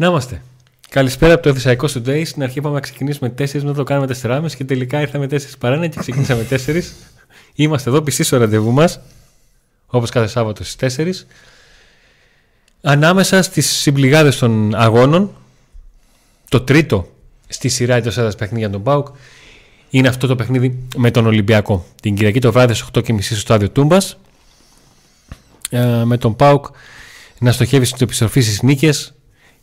Να είμαστε. Καλησπέρα από το Εφησαϊκό Today. Στην αρχή είπαμε να ξεκινήσουμε 4, μετά το κάνουμε 4,5 και τελικά ήρθαμε 4 παρά και ξεκινήσαμε 4. Είμαστε εδώ πιστοί στο ραντεβού μας, όπως κάθε Σάββατο στις 4. Ανάμεσα στις συμπληγάδες των αγώνων, το τρίτο στη σειρά εντός έδρας παιχνίδια των Πάουκ είναι αυτό το παιχνίδι με τον Ολυμπιακό. Την Κυριακή το βράδυ στις 8.30 στο στάδιο Τούμπας. Ε, με τον Πάουκ να στοχεύει στην επιστροφή στις νίκες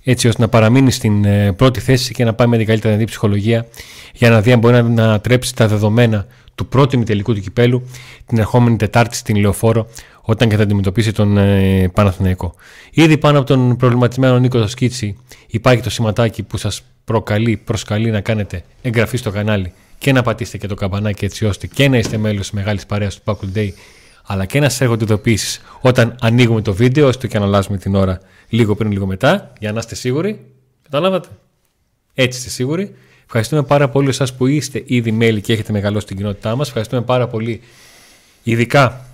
έτσι ώστε να παραμείνει στην ε, πρώτη θέση και να πάει με την καλύτερη δυνατή ψυχολογία για να δει αν μπορεί να τρέψει τα δεδομένα του πρώτου ημιτελικού του κυπέλου την ερχόμενη Τετάρτη στην Λεωφόρο όταν και θα αντιμετωπίσει τον ε, Παναθηναϊκό. Ήδη πάνω από τον προβληματισμένο Νίκο Σκίτσι υπάρχει το σηματάκι που σας προκαλεί, προσκαλεί να κάνετε εγγραφή στο κανάλι και να πατήσετε και το καμπανάκι έτσι ώστε και να είστε μέλος της μεγάλης παρέας του Packle Day αλλά και να σα έρχονται ειδοποιήσει όταν ανοίγουμε το βίντεο, έστω και αν αλλάζουμε την ώρα λίγο πριν, λίγο μετά, για να είστε σίγουροι. Καταλάβατε. Έτσι είστε σίγουροι. Ευχαριστούμε πάρα πολύ εσάς που είστε ήδη μέλη και έχετε μεγαλώσει την κοινότητά μας. Ευχαριστούμε πάρα πολύ, ειδικά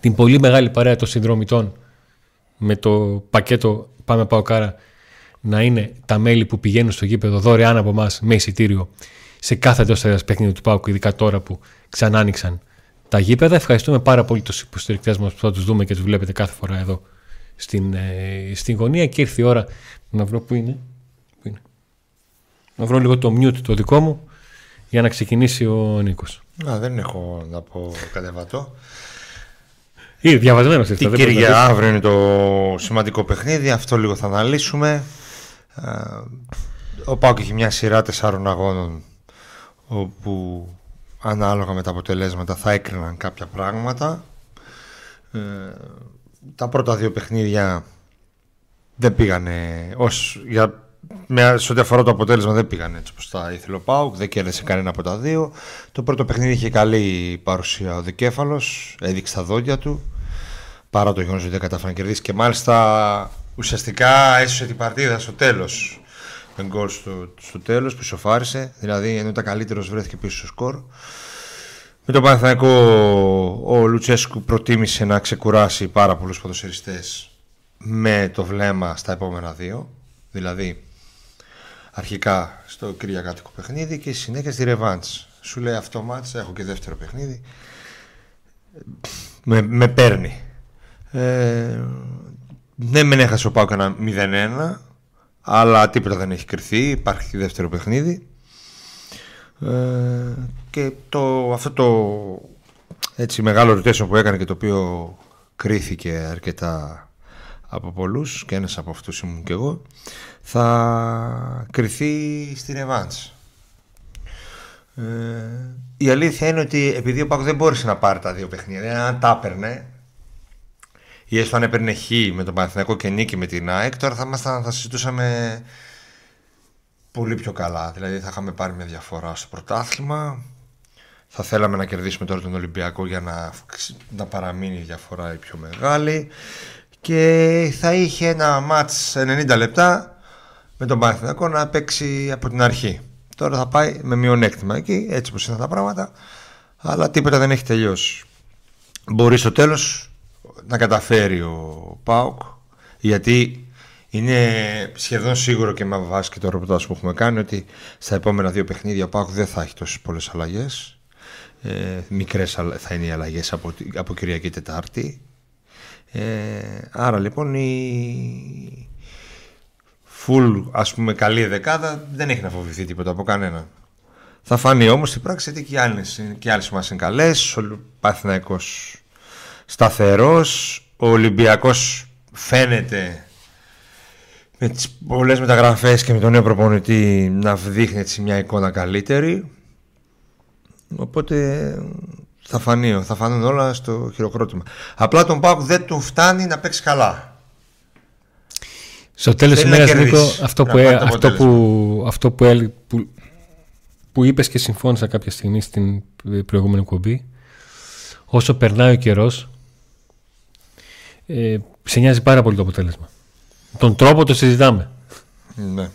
την πολύ μεγάλη παρέα των συνδρομητών με το πακέτο Πάμε Πάω Κάρα να είναι τα μέλη που πηγαίνουν στο γήπεδο δωρεάν από εμάς με εισιτήριο σε κάθε εντός παιχνίδι του Πάουκ, ειδικά τώρα που ξανά άνοιξαν τα γήπεδα. Ευχαριστούμε πάρα πολύ τους υποστηρικτές μας που θα τους δούμε και τους βλέπετε κάθε φορά εδώ στην, ε, στην γωνία. Και ήρθε η ώρα να βρω πού είναι. Πού είναι. Να βρω λίγο το mute το δικό μου για να ξεκινήσει ο Νίκος. Να, δεν έχω να πω κατεβατό. Ή διαβασμένος Τι κύριε, αύριο είναι το σημαντικό παιχνίδι. Αυτό λίγο θα αναλύσουμε. Ε, ο Πάουκ έχει μια σειρά τεσσάρων αγώνων όπου ανάλογα με τα αποτελέσματα θα έκριναν κάποια πράγματα. Ε, τα πρώτα δύο παιχνίδια δεν πήγανε ως, για, με, σε ό,τι αφορά το αποτέλεσμα δεν πήγανε έτσι όπως τα ήθελε ο Πάουκ, δεν κέρδισε κανένα από τα δύο. Το πρώτο παιχνίδι είχε καλή παρουσία ο Δικέφαλος, έδειξε τα δόντια του παρά το γεγονός ότι δεν κατάφερε να κερδίσει και μάλιστα ουσιαστικά έσωσε την παρτίδα στο τέλος με γκολ στο, στο τέλος που ισοφάρισε δηλαδή ενώ ήταν καλύτερος βρέθηκε πίσω στο σκορ. Με τον Παναθηναϊκό ο Λουτσέσκου προτίμησε να ξεκουράσει πάρα πολλούς ποδοσφαιριστές με το βλέμμα στα επόμενα δύο. Δηλαδή αρχικά στο Κυριακάτικο παιχνίδι και συνέχεια στη Ρεβάντς σου λέει αυτό μάτς έχω και δεύτερο παιχνίδι με, με παίρνει. Ε, ναι μεν έχασε ο Πάουκ ένα 0-1 αλλά τίποτα δεν έχει κρυθεί υπάρχει δεύτερο παιχνίδι. Ε, και το, αυτό το έτσι μεγάλο rotation που έκανε και το οποίο κρίθηκε αρκετά από πολλούς και ένας από αυτούς ήμουν και εγώ θα κριθεί στη Ρεβάντς ε, η αλήθεια είναι ότι επειδή ο Πάκος δεν μπόρεσε να πάρει τα δύο παιχνίδια αν τα έπαιρνε ή έστω αν έπαιρνε χ με τον Παναθηναϊκό και νίκη με την ΑΕΚ τώρα θα, θα συζητούσαμε πολύ πιο καλά. Δηλαδή θα είχαμε πάρει μια διαφορά στο πρωτάθλημα. Θα θέλαμε να κερδίσουμε τώρα τον Ολυμπιακό για να, να παραμείνει η διαφορά η πιο μεγάλη. Και θα είχε ένα μάτς 90 λεπτά με τον Παναθηναϊκό να παίξει από την αρχή. Τώρα θα πάει με μειονέκτημα εκεί, έτσι όπως είναι τα πράγματα. Αλλά τίποτα δεν έχει τελειώσει. Μπορεί στο τέλος να καταφέρει ο Πάουκ γιατί είναι σχεδόν σίγουρο και με βάση και το ρεπορτάζ που έχουμε κάνει ότι στα επόμενα δύο παιχνίδια ο Πάκου δεν θα έχει τόσες πολλές αλλαγές. Ε, Μικρές θα είναι οι αλλαγές από, από Κυριακή Τετάρτη. Ε, άρα λοιπόν η full ας πούμε καλή δεκάδα δεν έχει να φοβηθεί τίποτα από κανέναν. Θα φανεί όμως στην πράξη ότι και οι άλλες, και άλλες μας είναι καλές. Ο Παθηναϊκός σταθερός. Ο Ολυμπιακός φαίνεται με τις πολλές μεταγραφές και με τον νέο προπονητή να δείχνει έτσι μια εικόνα καλύτερη. Οπότε θα φανεί, θα φανούν όλα στο χειροκρότημα. Απλά τον Πάουκ δεν του φτάνει να παίξει καλά. Στο τέλος της ημέρας Νίκο αυτό που, αυτό που, αυτό που, που, που είπες και συμφώνησα κάποια στιγμή στην προηγούμενη κουμπί όσο περνάει ο καιρός ε, σε νοιάζει πάρα πολύ το αποτέλεσμα τον τρόπο το συζητάμε. Ναι.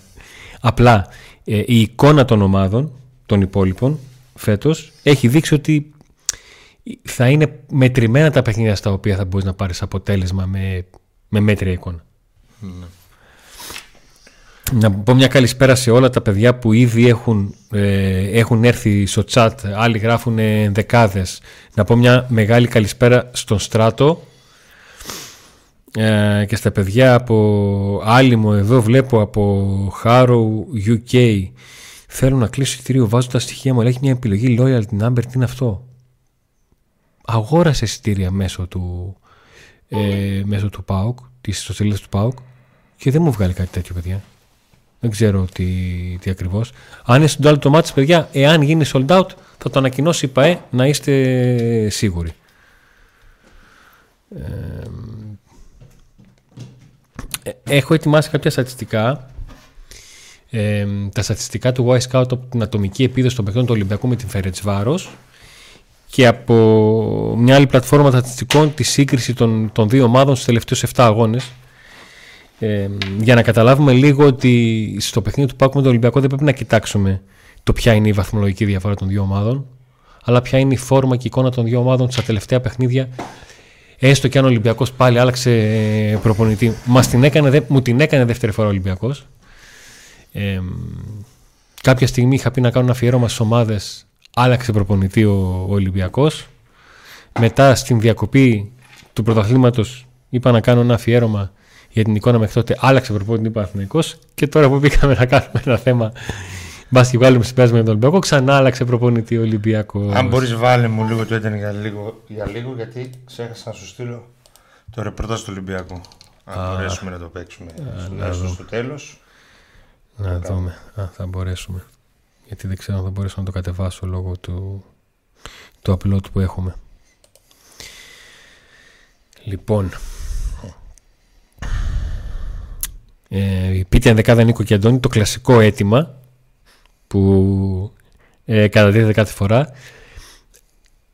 Απλά ε, η εικόνα των ομάδων, των υπόλοιπων, φέτος, έχει δείξει ότι θα είναι μετρημένα τα παιχνίδια στα οποία θα μπορείς να πάρεις αποτέλεσμα με, με μέτρια εικόνα. Ναι. να πω μια καλησπέρα σε όλα τα παιδιά που ήδη έχουν, ε, έχουν έρθει στο chat, άλλοι γράφουν δεκάδες. Να πω μια μεγάλη καλησπέρα στον Στράτο ε, και στα παιδιά από Άλυμο εδώ βλέπω από Harrow UK. Θέλω να κλείσω εισιτήριο βάζω τα στοιχεία μου, αλλά έχει μια επιλογή loyalty number, τι είναι αυτό; Αγόρασε εισιτήρια μέσω του, ε, μέσω του PAOK, της ιστοσελίδας του PAOK και δεν μου βγάλει κάτι τέτοιο παιδιά. Δεν ξέρω τι, τι ακριβώς. Αν είναι sold out το μάτι, παιδιά, εάν γίνει sold out, θα το ανακοινώσει η ΠαΕ να είστε σίγουροι. Ε, έχω ετοιμάσει κάποια στατιστικά. Ε, τα στατιστικά του Y Scout από την ατομική επίδοση των παιχνών του Ολυμπιακού με την Φέρετς Βάρος και από μια άλλη πλατφόρμα στατιστικών τη σύγκριση των, των δύο ομάδων στους τελευταίους 7 αγώνες ε, για να καταλάβουμε λίγο ότι στο παιχνίδι του Πάκου με τον Ολυμπιακό δεν πρέπει να κοιτάξουμε το ποια είναι η βαθμολογική διαφορά των δύο ομάδων, αλλά ποια είναι η φόρμα και η εικόνα των δύο ομάδων στα τελευταία παιχνίδια. Έστω και αν ο Ολυμπιακός πάλι άλλαξε ε, προπονητή. Μας την έκανε, μου την έκανε δεύτερη φορά ο Ολυμπιακός. Ε, κάποια στιγμή είχα πει να κάνω ένα αφιέρωμα στις ομάδες. Άλλαξε προπονητή ο, ο Ολυμπιακός. Μετά στην διακοπή του πρωταθλήματος είπα να κάνω ένα αφιέρωμα για την εικόνα μέχρι τότε άλλαξε προπόνητη Παναθυναϊκό και τώρα που πήγαμε να κάνουμε ένα θέμα Μπας και βγάλουμε συμπέρασμα για τον Ολυμπιακό, ξανά άλλαξε προπονητή Ολυμπιακός. Αν μπορείς, βάλε μου λίγο το έντεν για λίγο, για λίγο γιατί ξέχασα να σου στείλω το ρεπορτάζ του Ολυμπιακού. Αν μπορέσουμε να το παίξουμε στο τέλος. Να δούμε. Α, θα μπορέσουμε. Γιατί δεν ξέρω αν θα μπορέσω να το κατεβάσω λόγω του, του upload που έχουμε. Λοιπόν, ε, πείτε δεκάδα Νίκο και Αντώνη το κλασικό αίτημα που ε, καταδίδεται κάθε φορά.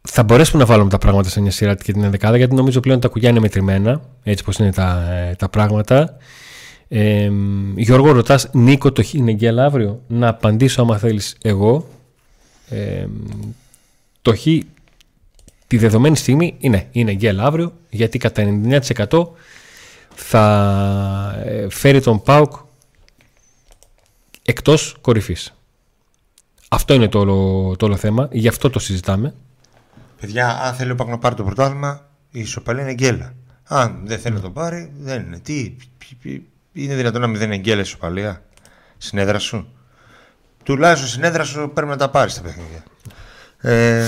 Θα μπορέσουμε να βάλουμε τα πράγματα σε μια σειρά και την ενδεκάδα γιατί νομίζω πλέον τα κουγιά είναι μετρημένα έτσι πως είναι τα, ε, τα πράγματα. Ε, Γιώργο ρωτάς Νίκο το είναι γκέλ αύριο; Να απαντήσω άμα θέλεις εγώ. Ε, το χ τη δεδομένη στιγμή είναι, είναι γκέλ αύριο γιατί κατά 99% θα ε, φέρει τον ΠΑΟΚ εκτός κορυφής. Αυτό είναι το όλο, το όλο θέμα, γι' αυτό το συζητάμε. Παιδιά, αν θέλει ο ΠΑΟΚ να πάρει το πρωτάθλημα, η ισοπαλία είναι γκέλα. Αν δεν θέλει να το πάρει, δεν είναι. Τι, είναι δυνατόν να μην δεν είναι γκέλα η ισοπαλία; Συνέδρα σου. Τουλάχιστον συνέδρα σου πρέπει να τα πάρει τα παιχνίδια. Ε,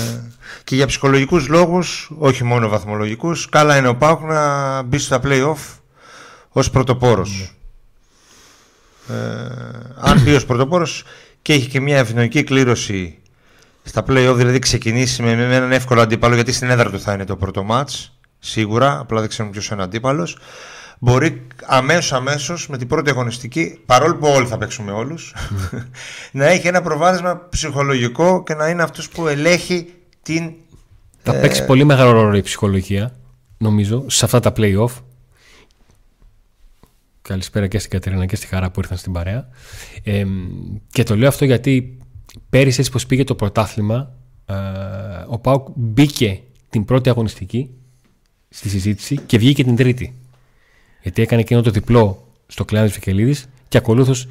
και για ψυχολογικούς λόγους, όχι μόνο βαθμολογικούς, καλά είναι ο ΠΑΟΚ να μπει στα play-off ως πρωτοπόρος. Ναι. Ε, αν πει ως πρωτοπόρος και έχει και μια ευνοϊκή κλήρωση στα play-off, δηλαδή ξεκινήσει με, με έναν εύκολο αντίπαλο, γιατί στην έδρα του θα είναι το πρώτο match, σίγουρα, απλά δεν ξέρουμε ποιος είναι ο αντίπαλος, μπορεί αμέσως αμέσως με την πρώτη αγωνιστική, παρόλο που όλοι θα παίξουμε όλους, ναι. να έχει ένα προβάδισμα ψυχολογικό και να είναι αυτός που ελέγχει την... Θα ε... παίξει πολύ μεγάλο ρόλο η ψυχολογία, νομίζω, σε αυτά τα play-off. Καλησπέρα και στην Κατερίνα και στη Χαρά που ήρθαν στην παρέα. Ε, και το λέω αυτό γιατί πέρυσι έτσι πως πήγε το πρωτάθλημα ε, ο Πάουκ μπήκε την πρώτη αγωνιστική στη συζήτηση και βγήκε την τρίτη. Γιατί έκανε εκείνο το διπλό στο κλάδι Φικελίδη και ακολούθως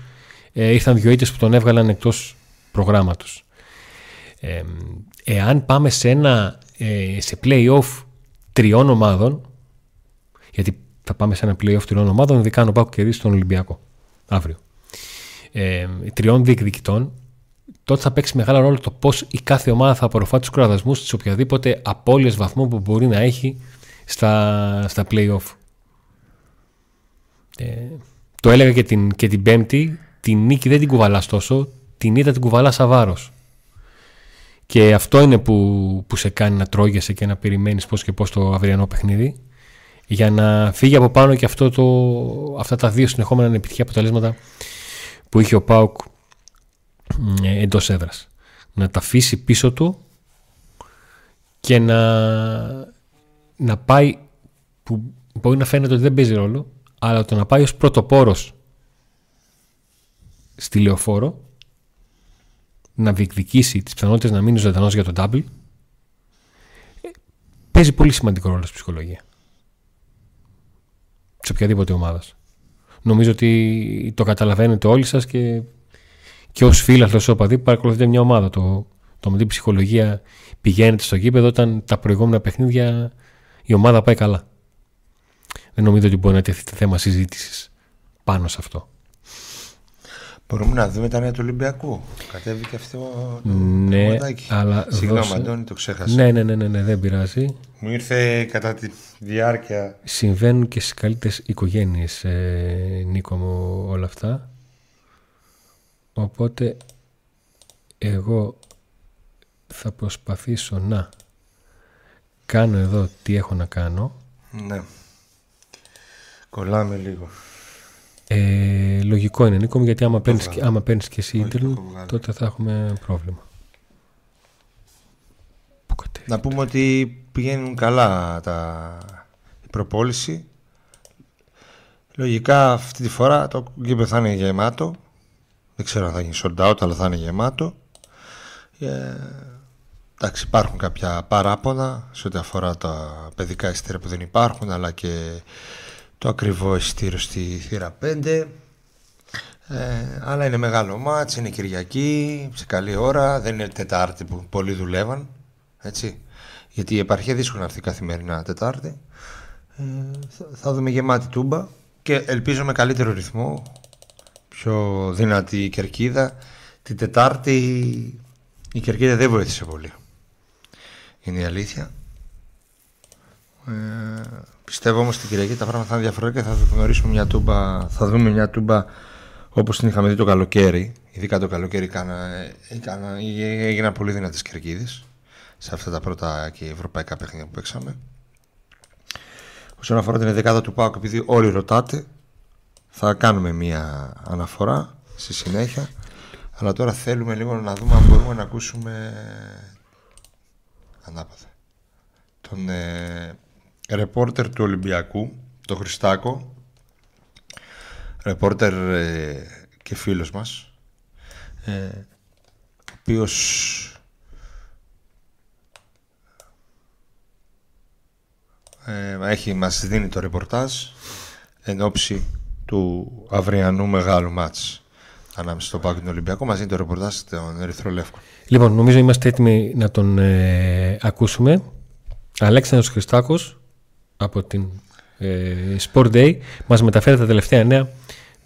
ε, ήρθαν δύο ήττες που τον έβγαλαν εκτός προγράμματος. Ε, εάν πάμε σε ένα ε, σε play-off τριών ομάδων, γιατί θα πάμε σε ένα playoff τριών ομάδων, ειδικά αν ο Πάκο κερδίσει τον Ολυμπιακό αύριο. Ε, τριών διεκδικητών, τότε θα παίξει μεγάλο ρόλο το πώς η κάθε ομάδα θα απορροφά τους κραδασμούς της οποιαδήποτε απώλειε βαθμού που μπορεί να έχει στα, στα playoff. Ε, το έλεγα και την, και την Πέμπτη, την νίκη δεν την κουβαλάς τόσο, την ήττα την κουβαλάς σαβάρο. Και αυτό είναι που, που σε κάνει να τρώγεσαι και να περιμένεις πώς και πώς το αυριανό παιχνίδι για να φύγει από πάνω και αυτό το, αυτά τα δύο συνεχόμενα επιτυχία αποτελέσματα που είχε ο Πάουκ εντός έδρας. Να τα αφήσει πίσω του και να, να πάει που μπορεί να φαίνεται ότι δεν παίζει ρόλο αλλά το να πάει ως πρωτοπόρος στη λεωφόρο να διεκδικήσει τις πιθανότητες να μείνει ζωντανός για τον double ε, παίζει πολύ σημαντικό ρόλο στη ψυχολογία σε οποιαδήποτε ομάδα. νομίζω ότι το καταλαβαίνετε όλοι σας και, και ως φίλαθλος οπαδί παρακολουθείτε μια ομάδα. Το, το με την ψυχολογία πηγαίνετε στο γήπεδο όταν τα προηγούμενα παιχνίδια η ομάδα πάει καλά. Δεν νομίζω ότι μπορεί να τεθεί θέμα συζήτησης πάνω σε αυτό. Μπορούμε να δούμε τα νέα του Ολυμπιακού. Κατέβηκε αυτό το ναι, αλλά Συγγνώμη, δώσε... Αντώνη, το ξέχασα. Ναι, ναι, ναι, ναι, ναι, δεν πειράζει. Μου ήρθε κατά τη διάρκεια. Συμβαίνουν και στις καλύτερες οικογένειες, ε, Νίκο μου, όλα αυτά. Οπότε εγώ θα προσπαθήσω να κάνω εδώ τι έχω να κάνω. Ναι. Κολλάμε λίγο. Ε, λογικό είναι Νίκο γιατί άμα παίρνεις, άμα παίρνεις και εσύ ίντερνετ τότε θα έχουμε πρόβλημα. Να πούμε ότι πηγαίνουν καλά τα... η προπόληση. Λογικά αυτή τη φορά το γήπεδο θα είναι γεμάτο. Δεν ξέρω αν θα γίνει sold out, αλλά θα είναι γεμάτο. Ε, εντάξει, υπάρχουν κάποια παράπονα σε ό,τι αφορά τα παιδικά εισιτήρια που δεν υπάρχουν, αλλά και το ακριβό εισιτήριο στη θύρα 5 ε, αλλά είναι μεγάλο μάτς, είναι Κυριακή, σε καλή ώρα, δεν είναι Τετάρτη που πολλοί δουλεύαν, έτσι. Γιατί η επαρχία δύσκολα να έρθει καθημερινά Τετάρτη. Ε, θα, δούμε γεμάτη τούμπα και ελπίζω με καλύτερο ρυθμό, πιο δυνατή η κερκίδα. Την Τετάρτη η κερκίδα δεν βοήθησε πολύ. Είναι η αλήθεια. Ε, πιστεύω όμως την Κυριακή τα πράγματα θα είναι διαφορετικά και θα γνωρίσουμε μια τούμπα, θα δούμε μια τούμπα όπως την είχαμε δει το καλοκαίρι. Ειδικά το καλοκαίρι έκανα, έγιναν πολύ δυνατέ κερκίδε σε αυτά τα πρώτα και ευρωπαϊκά παιχνίδια που παίξαμε. Όσον αφορά την δεκάδα του ΠΑΟΚ, επειδή όλοι ρωτάτε, θα κάνουμε μια αναφορά στη συνέχεια. Αλλά τώρα θέλουμε λίγο να δούμε αν μπορούμε να ακούσουμε ανάποδα τον ε, ρεπόρτερ του Ολυμπιακού, τον Χριστάκο, ρεπόρτερ ε, και φίλος μας, ε, ο οποίος ε, έχει, μας δίνει το ρεπορτάζ εν ώψη του αυριανού μεγάλου μάτς ανάμεσα στο Πάκο και τον Ολυμπιακό. Μας δίνει το ρεπορτάζ στον Ερυθρό Λεύκο. Λοιπόν, νομίζω είμαστε έτοιμοι να τον ε, ακούσουμε. Αλέξανδρος Χριστάκος από την ε, Sport Day μας μεταφέρει τα τελευταία νέα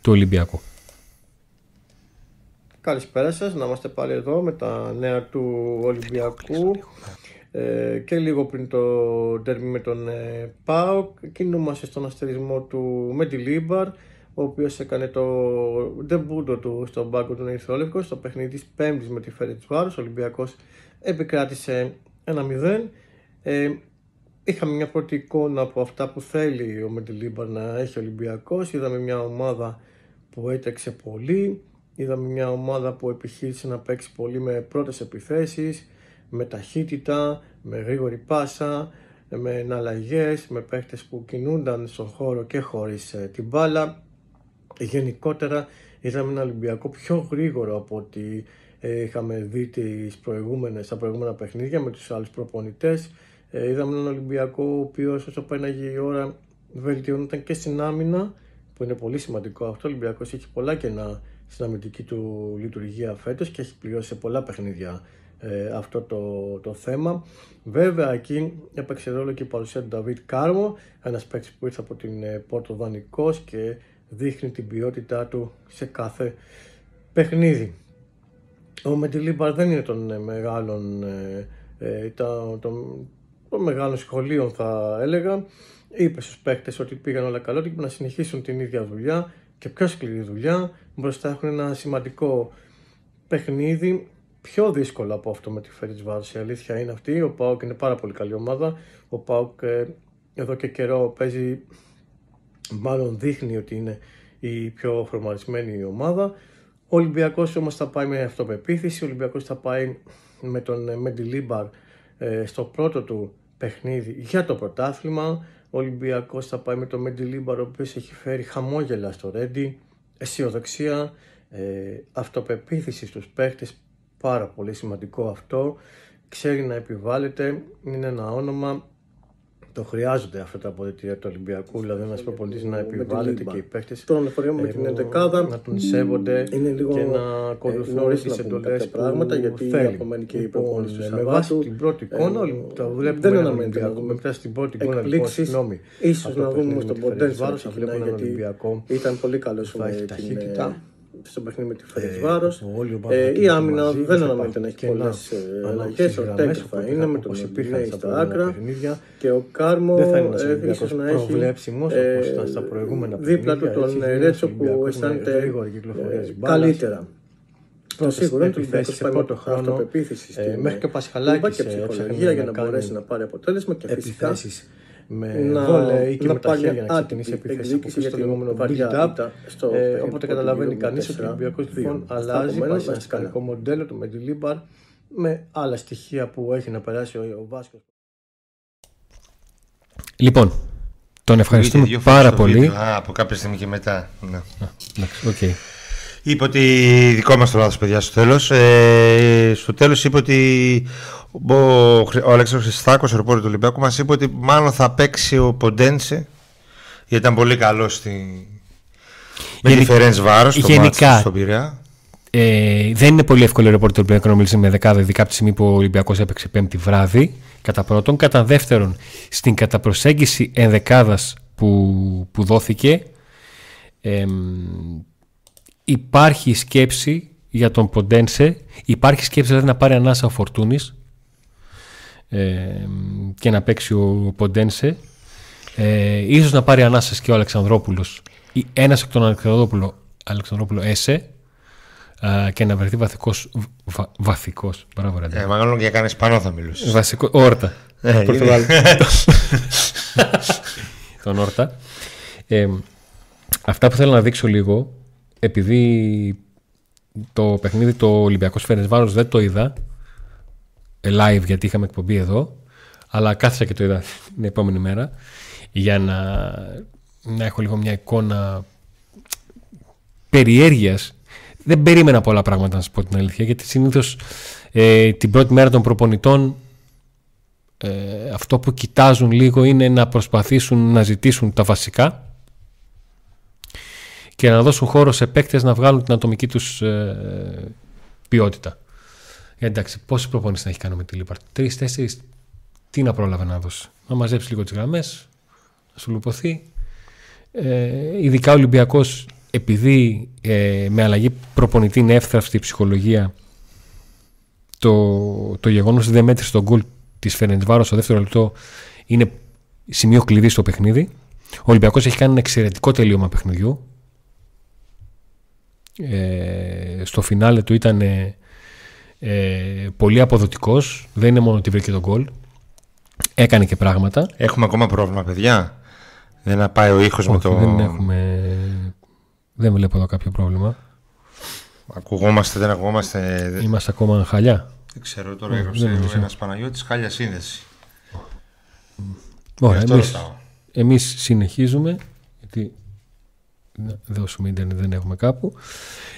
του Ολυμπιακού. Καλησπέρα σας, να είμαστε πάλι εδώ με τα νέα του Ολυμπιακού. Ε, και λίγο πριν το τέρμι με τον ε, ΠΑΟΚ κινούμαστε στον αστερισμό του Μεντιλίμπαρ ο οποίος έκανε το ντεμπούντο του στον πάγκο του Νεϊθρόλευκο στο παιχνίδι της Πέμπτης με τη Φέρετς Βάρος ο Ολυμπιακός επικράτησε 1-0 ε, είχαμε μια πρώτη εικόνα από αυτά που θέλει ο Μεντιλίμπαρ να έχει ο Ολυμπιακός. Είδαμε μια ομάδα που έτρεξε πολύ. Είδαμε μια ομάδα που επιχείρησε να παίξει πολύ με πρώτες επιθέσεις, με ταχύτητα, με γρήγορη πάσα, με εναλλαγές, με παίχτες που κινούνταν στον χώρο και χωρίς ε, την μπάλα. Γενικότερα είδαμε ένα Ολυμπιακό πιο γρήγορο από ότι ε, είχαμε δει τις προηγούμενες, τα προηγούμενα παιχνίδια με τους άλλους προπονητές. Ε, είδαμε έναν Ολυμπιακό ο οποίος όσο πέναγε η ώρα βελτιώνονταν και στην άμυνα που είναι πολύ σημαντικό αυτό. Ο Ολυμπιακός έχει πολλά κενά στην αμυντική του λειτουργία φέτος και έχει πληρώσει σε πολλά παιχνίδια ε, αυτό το, το θέμα. Βέβαια εκεί έπαιξε ρόλο και η παρουσία του Νταβίτ Κάρμο, ένας παίκτης που ήρθε από την ε, Πόρτο Δανικό και δείχνει την ποιότητά του σε κάθε παιχνίδι. Ο Μεντιλίμπαρ δεν είναι των ε, μεγάλων ε, ε, το, των μεγάλων σχολείων θα έλεγα. Είπε στους παίκτες ότι πήγαν όλα καλά, ότι να συνεχίσουν την ίδια δουλειά και πιο σκληρή δουλειά. Μπροστά έχουν ένα σημαντικό παιχνίδι, πιο δύσκολο από αυτό με τη Φέριτς Βάρση. Η αλήθεια είναι αυτή. Ο Πάουκ είναι πάρα πολύ καλή ομάδα. Ο Πάουκ ε, εδώ και καιρό παίζει, μάλλον δείχνει ότι είναι η πιο φορμαρισμένη ομάδα. Ο Ολυμπιακός όμως θα πάει με αυτοπεποίθηση. Ο Ολυμπιακός θα πάει με τον Μεντιλίμπαρ ε, στο πρώτο του παιχνίδι για το πρωτάθλημα. Ο Ολυμπιακός θα πάει με το Μεντιλίμπαρο, ο οποίος έχει φέρει χαμόγελα στο Ρέντι, αισιοδοξία, ε, αυτοπεποίθηση στους παίχτες, πάρα πολύ σημαντικό αυτό. Ξέρει να επιβάλλεται, είναι ένα όνομα το χρειάζονται αυτά τα αποδητήρια του Ολυμπιακού, δηλαδή ένα προπονητή να επιβάλλεται και οι παίχτε Τον αφορά με την 11 να τον σέβονται είναι λίγο και να ακολουθούν τις εντολές πράγματα γιατί θέλει. απομένει και η Λοιπόν, προπόνηση του με Σαββάτου. βάση την πρώτη εικόνα, Ε, το βλέπουμε δεν έναν αναμένεται να Ολυμπιακό. δούμε Με φτάσει στην πρώτη εικόνα, λοιπόν, εκπλήξεις. συγγνώμη. Ίσως από το να δούμε παιχνίδι στον με τη Ποντένσε Φερεντσβάρος, να θα ξεκινάει, βλέπουμε έναν γιατί Ολυμπιακό Ήταν πολύ καλός που θα έχει με την ταχύτητα. ε, στο παιχνίδι με τη Ε, Φερεντσβάρο. που όλοι οι ομάδες Ε, θα η κινηθούν άμυνα μαζί, δεν θα αναμένεται να έχει υπάρχουν πολλές κενά αλλαγές. ανάμεσα στις Ο γραμμές, Τέκε θα οπότε είναι με τον όπως υπήρχαν Μοντινέη στα στα προηγούμενα άκρα παιχνίδια. και ο Κάρμο Δεν θα είναι ένας ε, Ολυμπιακός ίσως να έχει προβλέψιμος, ε, όπως ήταν στα προηγούμενα δίπλα του παιχνίδια, τον έτσι, ε, είναι Ρέτσο ένας που Ολυμπιακός με αισθάνεται γρήγορη κυκλοφορία της ε, μπάλας. καλύτερα. Το Πρώτες σίγουρο είναι ότι ο επιθέσεις Ολυμπιακός σε πάει με πρώτο το χρόνο, αυτοπεποίθηση ε, στην μέχρι και ο Τούμπα Πασχαλάκης, και ε, έψαχνε ψυχολογία να για να κάνει μπορέσει να πάρει αποτέλεσμα και φυσικά επιθέσεις με να, βόλεϊ και να με τα πάρει χέρια να άτυπη ξεκινήσει επιθέσεις από εκδίκηση πίσω για στο την λεγόμενο βαριά build-up. ήττα στο Ε, παιχνίδι οπότε του καταλαβαίνει Πορτογαλίου κανείς ότι ο 4-2. Ολυμπιακός λοιπόν Αυτά αλλάζει από μένα, πάει σε να ένα είστε καλά. σκαλικό μοντέλο του Μεντιλίμπαρ με άλλα στοιχεία που έχει να περάσει ο, ο Βάσκος. Λοιπόν, τον ευχαριστούμε Βγήκε δύο φορές πάρα στο πολύ. βίντεο. Α, από κάποια στιγμή και μετά. Ναι. Εντάξει, οκ. Είπε ότι δικό μας το λάθος παιδιά στο τέλος ε, Στο τέλος είπε ότι Ο, ο Αλέξανδρος Χριστάκος, ο ρεπόρτερ του Ολυμπιακού Μας είπε ότι μάλλον θα παίξει ο Ποντένσε Γιατί ήταν πολύ καλός στη... Με Γενι- τη Φερεντσβάρος στο γενικά- μάτι στον Πειραιά Ε, δεν είναι πολύ εύκολο ρεπόρτερ του Ολυμπιακού να μιλήσει με ενδεκάδα, ειδικά από τη στιγμή που ο Ολυμπιακός έπαιξε πέμπτη βράδυ. Κατά πρώτον. Κατά δεύτερον, στην καταπροσέγγιση ενδεκάδας που, που δόθηκε, εμ, υπάρχει σκέψη για τον Ποντένσε. Υπάρχει σκέψη δηλαδή να πάρει ανάσα ο Φορτούνης εμ, και να παίξει ο Ποντένσε. Ε, ίσως να πάρει ανάσα και ο Αλεξανδρόπουλος ή ένας εκ των Αλεξανδρόπουλο, Αλεξανδρόπουλο Έσε α, και να βρεθεί βαθικός, βα, βαθικός, μπράβο ρε, ε, Μάλλον για κάνει Ισπανό θα μιλούσε Βασικό, όρτα. Ε, Πορτογάλ. Τον όρτα. Ε, αυτά που θέλω να δείξω λίγο, επειδή το παιχνίδι το Ολυμπιακός Φερενσβάρος δεν το είδα ε, live γιατί είχαμε εκπομπή εδώ, αλλά κάθισα και το είδα την επόμενη μέρα για να, να έχω λίγο μια εικόνα περιέργειας. Δεν περίμενα πολλά πράγματα να σας πω την αλήθεια, γιατί συνήθως ε, την πρώτη μέρα των προπονητών ε, αυτό που κοιτάζουν λίγο είναι να προσπαθήσουν να ζητήσουν τα βασικά και να δώσουν χώρο σε παίκτες να βγάλουν την ατομική τους ε, ποιότητα. Ε, εντάξει, πόσοι προπονήσεις να έχει κάνει με τη Λίπαρτ. Τρεις, τέσσερις, τι να πρόλαβε να δώσει. Να μαζέψει λίγο τις γραμμές, να σου λουποθεί. Ε, ειδικά ο Ολυμπιακός, επειδή ε, με αλλαγή προπονητή είναι εύθραυστη η ψυχολογία, το, το γεγονός ότι δεν μέτρησε τον γκολ της Φερεντσβάρο στο δεύτερο λεπτό είναι σημείο κλειδί στο παιχνίδι. Ο Ολυμπιακός έχει κάνει ένα εξαιρετικό τελείωμα παιχνιδιού. Ε, στο φινάλε του ήταν ε, ε, πολύ αποδοτικός. Δεν είναι μόνο ότι βρήκε τον γκολ. Έκανε και πράγματα. Έχουμε ακόμα πρόβλημα παιδιά Δεν να πάει ο ήχος με Όχι, το δεν έχουμε... Δεν βλέπω εδώ κάποιο πρόβλημα. Ακουγόμαστε δεν ακουγόμαστε Είμαστε ακόμα χαλιά. Δεν ξέρω τώρα δεν έγραψε νομίζω. ο ένας Παναγιώτης Χάλια σύνδεση Ωραία, Γι' αυτό εμείς, ρωτάω. εμείς συνεχίζουμε γιατί να δώσουμε ίντερνετ δεν έχουμε κάπου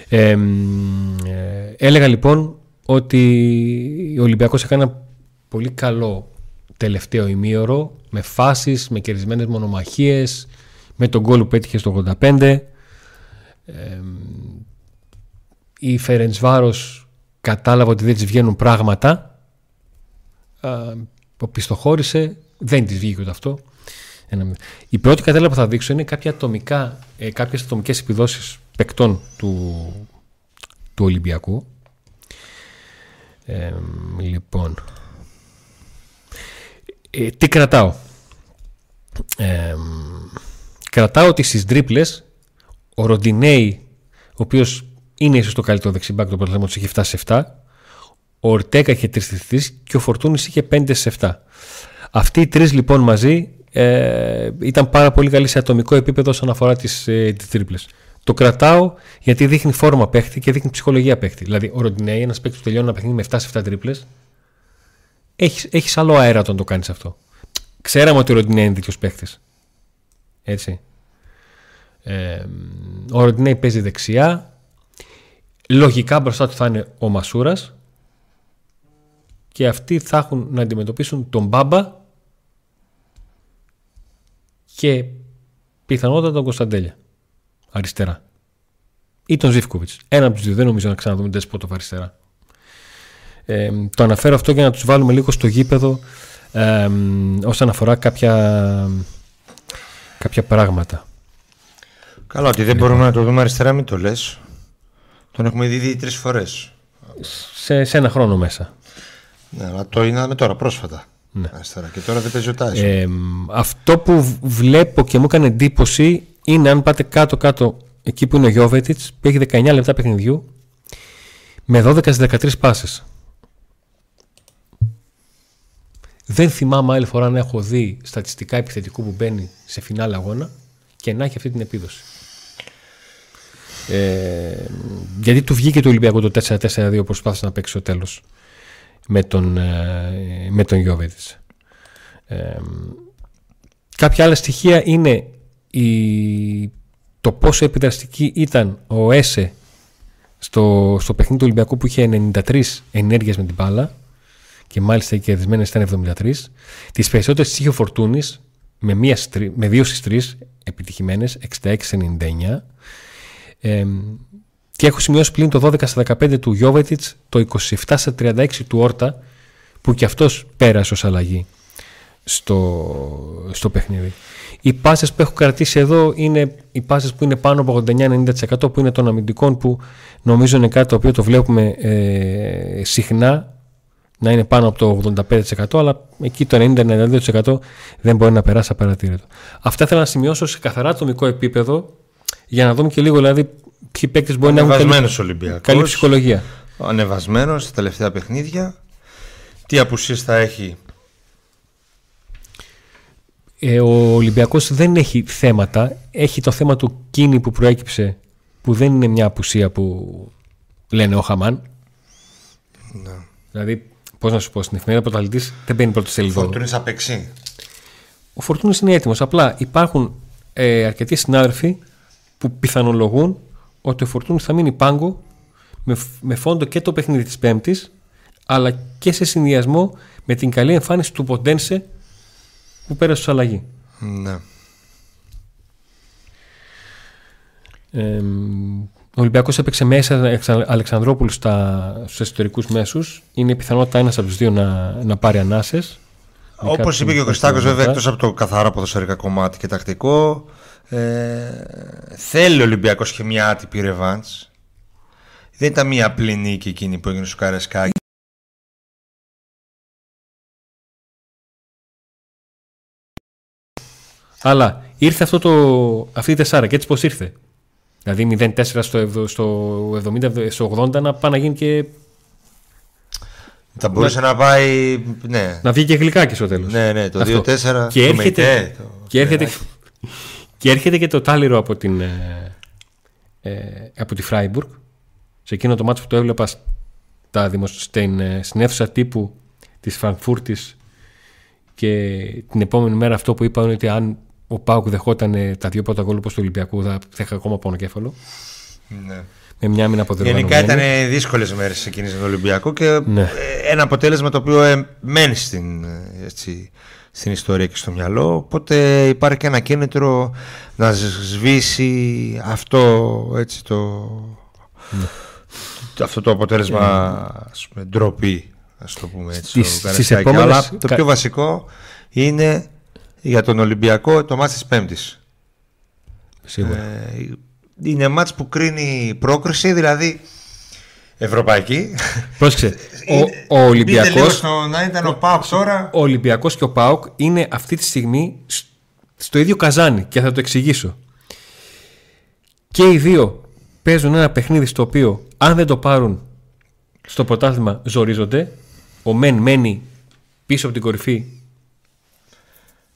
ε, μ, ε, έλεγα λοιπόν ότι ο Ολυμπιακός έκανε ένα πολύ καλό τελευταίο ημίωρο με φάσεις, με κερδισμένες μονομαχίες με τον γκολ που πέτυχε στο 85 ε, μ, η Φερεντσβάρος κατάλαβε ότι δεν της βγαίνουν πράγματα α, πιστοχώρησε, δεν της βγήκε ούτε αυτό. Ένα μηδέν. Η πρώτη κατέλα που θα δείξω είναι κάποια ατομικά, ε, κάποιες ατομικές επιδόσεις παικτών του, του Ολυμπιακού. Ε, λοιπόν, ε, τι κρατάω; Ε, κρατάω ότι στις τρίπλες ο Ροντινέη, ο οποίος είναι ίσως το καλύτερο δεξιμπάκ του πρωταθλήματος, είχε φτάσει σε 7. Ο Ορτέκα είχε 3 3 και ο Φορτούνης είχε 5 σε 7. Αυτοί οι τρεις λοιπόν μαζί ε, ήταν πάρα πολύ καλοί σε ατομικό επίπεδο όσον αφορά τις, ε, τις τρίπλες. Το κρατάω γιατί δείχνει φόρμα παίχτη και δείχνει ψυχολογία παίχτη. Δηλαδή, ο Ροντινέη, ένας παίχτη που τελειώνει ένα παιχνίδι με 7 σε 7 τρίπλες, έχεις έχεις άλλο αέρα όταν το κάνεις αυτό. Ξέραμε ότι ο Ροντινέη είναι δίκαιος παίχτης. Έτσι. Ε, ο Ροντινέη παίζει δεξιά. Λογικά μπροστά του θα είναι ο Μασούρας. Και αυτοί θα έχουν να αντιμετωπίσουν τον Μπάμπα και πιθανότατα τον Κωνσταντέλια. Αριστερά. Ή τον Ζήφκοβιτς. Ένα από τους δύο. Δεν νομίζω να ξαναδούμε Ντεσπότοφ αριστερά. Ε, το αναφέρω αυτό για να τους βάλουμε λίγο στο γήπεδο ε, όσον αφορά κάποια, κάποια πράγματα. Καλά, ότι δεν μπορούμε να το δούμε αριστερά, μην το λες. Τον έχουμε δει, δει τρεις φορές. Σε, σε ένα χρόνο μέσα. Ναι, αλλά το είδαμε τώρα πρόσφατα. Ναι. Αριστερά. Και τώρα δεν παίζει ο Τάισον. Ε, αυτό που βλέπω και μου έκανε εντύπωση είναι αν πάτε κάτω-κάτω εκεί που είναι ο Γιώβετιτς που έχει 19 λεπτά παιχνιδιού με 12 13 πάσες. Δεν θυμάμαι άλλη φορά να έχω δει στατιστικά επιθετικού που μπαίνει σε φινάλ αγώνα και να έχει αυτή την επίδοση. Ε, γιατί του βγήκε το Ολυμπιακό το 4-4-2 που προσπάθησε να παίξει στο τέλος με τον, ε, με τον Γιώβετιτς. Ε, κάποια άλλα στοιχεία είναι η, το πόσο επιδραστική ήταν ο Έσε στο, στο παιχνίδι του Ολυμπιακού που είχε 93 ενέργειες με την μπάλα και μάλιστα οι κερδισμένες ήταν 73. Τις περισσότερες τις είχε ο Φορτούνης με, μία, με δύο στις τρεις επιτυχημένες, 66-99. Ε, και έχω σημειώσει πλήν το 12 στα 15 του Γιώβετιτς, το 27 στα 36 του Όρτα, που και αυτός πέρασε ως αλλαγή στο, στο παιχνίδι. Οι πάσες που έχω κρατήσει εδώ είναι οι πάσες που είναι πάνω από 89-90% που είναι των αμυντικών που νομίζω είναι κάτι το οποίο το βλέπουμε ε, συχνά να είναι πάνω από το 85% αλλά εκεί το 90-92% δεν μπορεί να περάσει απαρατήρητο. Αυτά θέλω να σημειώσω σε καθαρά ατομικό επίπεδο για να δούμε και λίγο δηλαδή ποιοι παίκτες μπορεί να έχουν καλή, καλή ψυχολογία. Ανεβασμένος στα τελευταία παιχνίδια. Τι απουσίες θα έχει ε, ο Ολυμπιακός δεν έχει θέματα. Έχει το θέμα του κίνη που προέκυψε που δεν είναι μια απουσία που λένε ο Χαμάν. Ναι. Δηλαδή, πώς να σου πω, στην εφημερίδα πρωταθλητή δεν μπαίνει πρώτο σελίδο. Ο Φορτούνης απεξή. Ο Φορτούνης είναι έτοιμος. Απλά υπάρχουν ε, αρκετοί συνάδελφοι που πιθανολογούν ότι ο Φορτούνης θα μείνει πάγκο με, με φόντο και το παιχνίδι της Πέμπτης, αλλά και σε συνδυασμό με την καλή εμφάνιση του Ποντένσε που πέρασε ως αλλαγή. Ναι. Ε, ο Ολυμπιακός έπαιξε μέσα Αλεξανδρόπουλου στα, στους εσωτερικούς μέσους. Είναι η πιθανότητα ένας από τους δύο να, να πάρει ανάσες. Όπως είπε και ο Χριστάκο, βέβαια, εκτός από το καθαρά ποδοσφαιρικά κομμάτι και τακτικό, ε, θέλει ο Ολυμπιακός και μια άτυπη ρεβάντ. Δεν ήταν μια απλή νίκη εκείνη που έγινε στο Καρεσκάκι. Αλλά ήρθε αυτό το, αυτή η τεσσάρα και έτσι πώς ήρθε. Δηλαδή 0-4 στο, στο, 70, στο 80 να πάει να γίνει και. Θα μπορούσε να, να πάει. Ναι. Να βγει και γλυκάκι στο τέλος. Ναι, ναι, το 2-4. Και, έρχεται, το... και, έρχεται, και έρχεται και το τάλιρο από, την, ε, ε, από τη Φράιμπουργκ. Σε εκείνο το μάτσο που το έβλεπα στα, στην, ε, στην αίθουσα τύπου της Φραγκφούρτης και την επόμενη μέρα αυτό που είπα είναι ότι αν ο Πάουκ δεχόταν τα δύο πρώτα γκολ του Ολυμπιακού, θα, θα είχα ακόμα πάνω κέφαλο. Ναι. Με μια άμυνα Γενικά ήταν δύσκολες μέρες εκείνη τον Ολυμπιακό και ναι. ένα αποτέλεσμα το οποίο ε, μένει στην, έτσι, στην ιστορία και στο μυαλό. Οπότε υπάρχει και ένα κίνητρο να σβήσει αυτό έτσι, το, ναι. αυτό το αποτέλεσμα με ντροπή. Ας το πούμε έτσι. Στις, επόμενες... Αλλά το πιο βασικό είναι για τον Ολυμπιακό το μάτς της Πέμπτης. Σίγουρα. Ε, είναι μάτς που κρίνει πρόκριση, δηλαδή ευρωπαϊκή. Πρόσεξε, ο, ο Ολυμπιακός... να ήταν ο ΠΑΟΚ τώρα... Ο Ολυμπιακός και ο ΠΑΟΚ είναι αυτή τη στιγμή στο ίδιο καζάνι και θα το εξηγήσω. Και οι δύο παίζουν ένα παιχνίδι στο οποίο αν δεν το πάρουν στο πρωτάθλημα ζορίζονται. Ο Μεν μένει πίσω από την κορυφή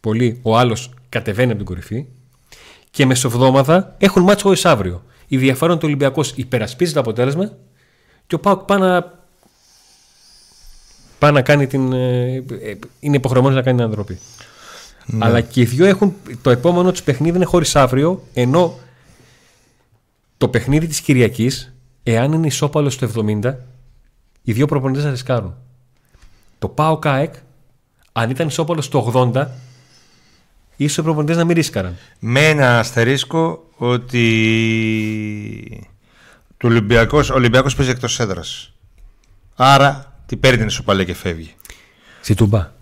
πολύ, ο άλλος κατεβαίνει από την κορυφή και μεσοβδόμαδα έχουν μάτσο χωρίς αύριο. Η διαφορά είναι ότι ο Ολυμπιακός υπερασπίζει το αποτέλεσμα και ο Πάουκ πάει να, πάει να κάνει την. Ε, είναι υποχρεωμένος να κάνει την ανθρωπή. Ναι. Αλλά και οι δύο έχουν. Το επόμενο τους παιχνίδι είναι χωρίς αύριο, ενώ το παιχνίδι της Κυριακής, εάν είναι ισόπαλος στο 70, οι δύο προπονητές θα ρισκάρουν. Το Πάο ΚΑΕΚ, αν ήταν ισόπαλος στο 80, ίσως οι προπονητέ να μην ρίσκαραν. Με ένα αστερίσκο ότι του Ολυμπιακός, ο Ολυμπιακός παίζει εκτός έδρας. Άρα τι παίρνει την ισοπαλία και φεύγει. Στη Τούμπα.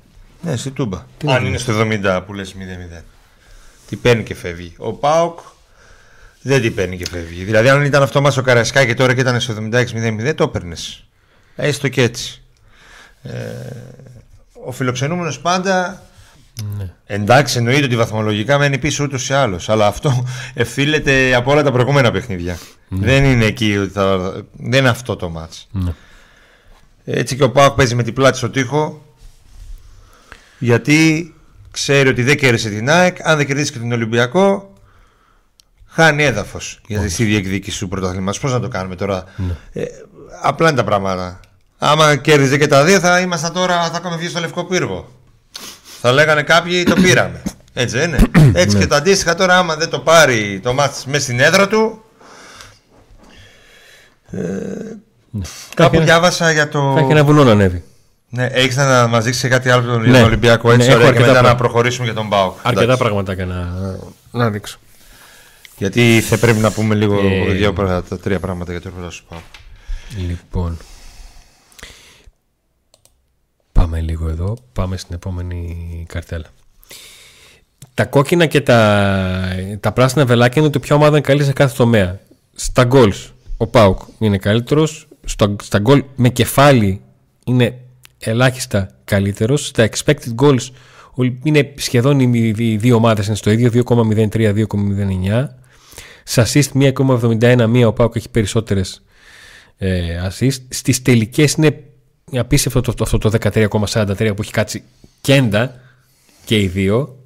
Ναι, στη Τούμπα. Τι να Αν είναι στο 70 που λες 0-0. Τι παίρνει και φεύγει. Ο Πάοκ δεν τι παίρνει και φεύγει. Δηλαδή, αν ήταν αυτό μας ο Καρασκά και τώρα και ήταν στο 76-0-0, το έπαιρνες. Έστω και έτσι. Ε, ο φιλοξενούμενος πάντα Ναι. Εντάξει, εννοείται ότι βαθμολογικά μένει πίσω ούτως ή άλλως. Αλλά αυτό ευθύλεται από όλα τα προηγούμενα παιχνίδια. Δεν είναι εκεί ότι θα... Δεν είναι αυτό το μάτς. Ναι. Έτσι και ο Πάοκ παίζει με την πλάτη στο τοίχο. Γιατί ξέρει ότι δεν κέρδισε την ΑΕΚ. Αν δεν κερδίσει και τον Ολυμπιακό, χάνει έδαφος για στη διεκδίκηση του πρωταθλήματος. Πώς να το κάνουμε τώρα; Ε, απλά είναι τα πράγματα. Άμα κέρδιζε και τα δύο, θα ήμασταν τώρα, θα είχαμε βγει στο λευκό πύργο. Θα λέγανε κάποιοι το πήραμε. Έτσι δεν είναι. Έτσι και το αντίστοιχα τώρα, άμα δεν το πάρει το μάτς μέσα στην έδρα του. Ε, Κάπου ένα- διάβασα για το. Θα έχει ένα βουνό να ανέβει. Ναι, έχεις να μα δείξει κάτι άλλο για τον Ναι. Ολυμπιακό Ναι, έτσι έχω ωραία, και αρκετά μετά να πράγματα. προχωρήσουμε για τον Μπάουκ. Αρκετά Εντάξει. πραγματάκια να, να δείξω. Γιατί θα πρέπει να πούμε λίγο Ε, δύο, πρά- τα τρία πράγματα για το έργο σου Πάουκ. Λοιπόν. Πάμε λίγο εδώ. Πάμε στην επόμενη καρτέλα. Τα κόκκινα και τα, τα πράσινα βελάκια είναι ότι ποια ομάδα είναι καλή σε κάθε τομέα. Στα goals ο Πάουκ είναι καλύτερος. Στο, στα γκολ με κεφάλι είναι ελάχιστα καλύτερος. Στα expected goals ο- είναι σχεδόν οι, οι δύο ομάδες είναι στο ίδιο 2,03-2,09. Σε assist 1,71 μία ο Πάουκ έχει περισσότερες ε, assist. Στις τελικές είναι απίστευτο το, αυτό το 13,43 που έχει κάτσει κέντα και οι δύο.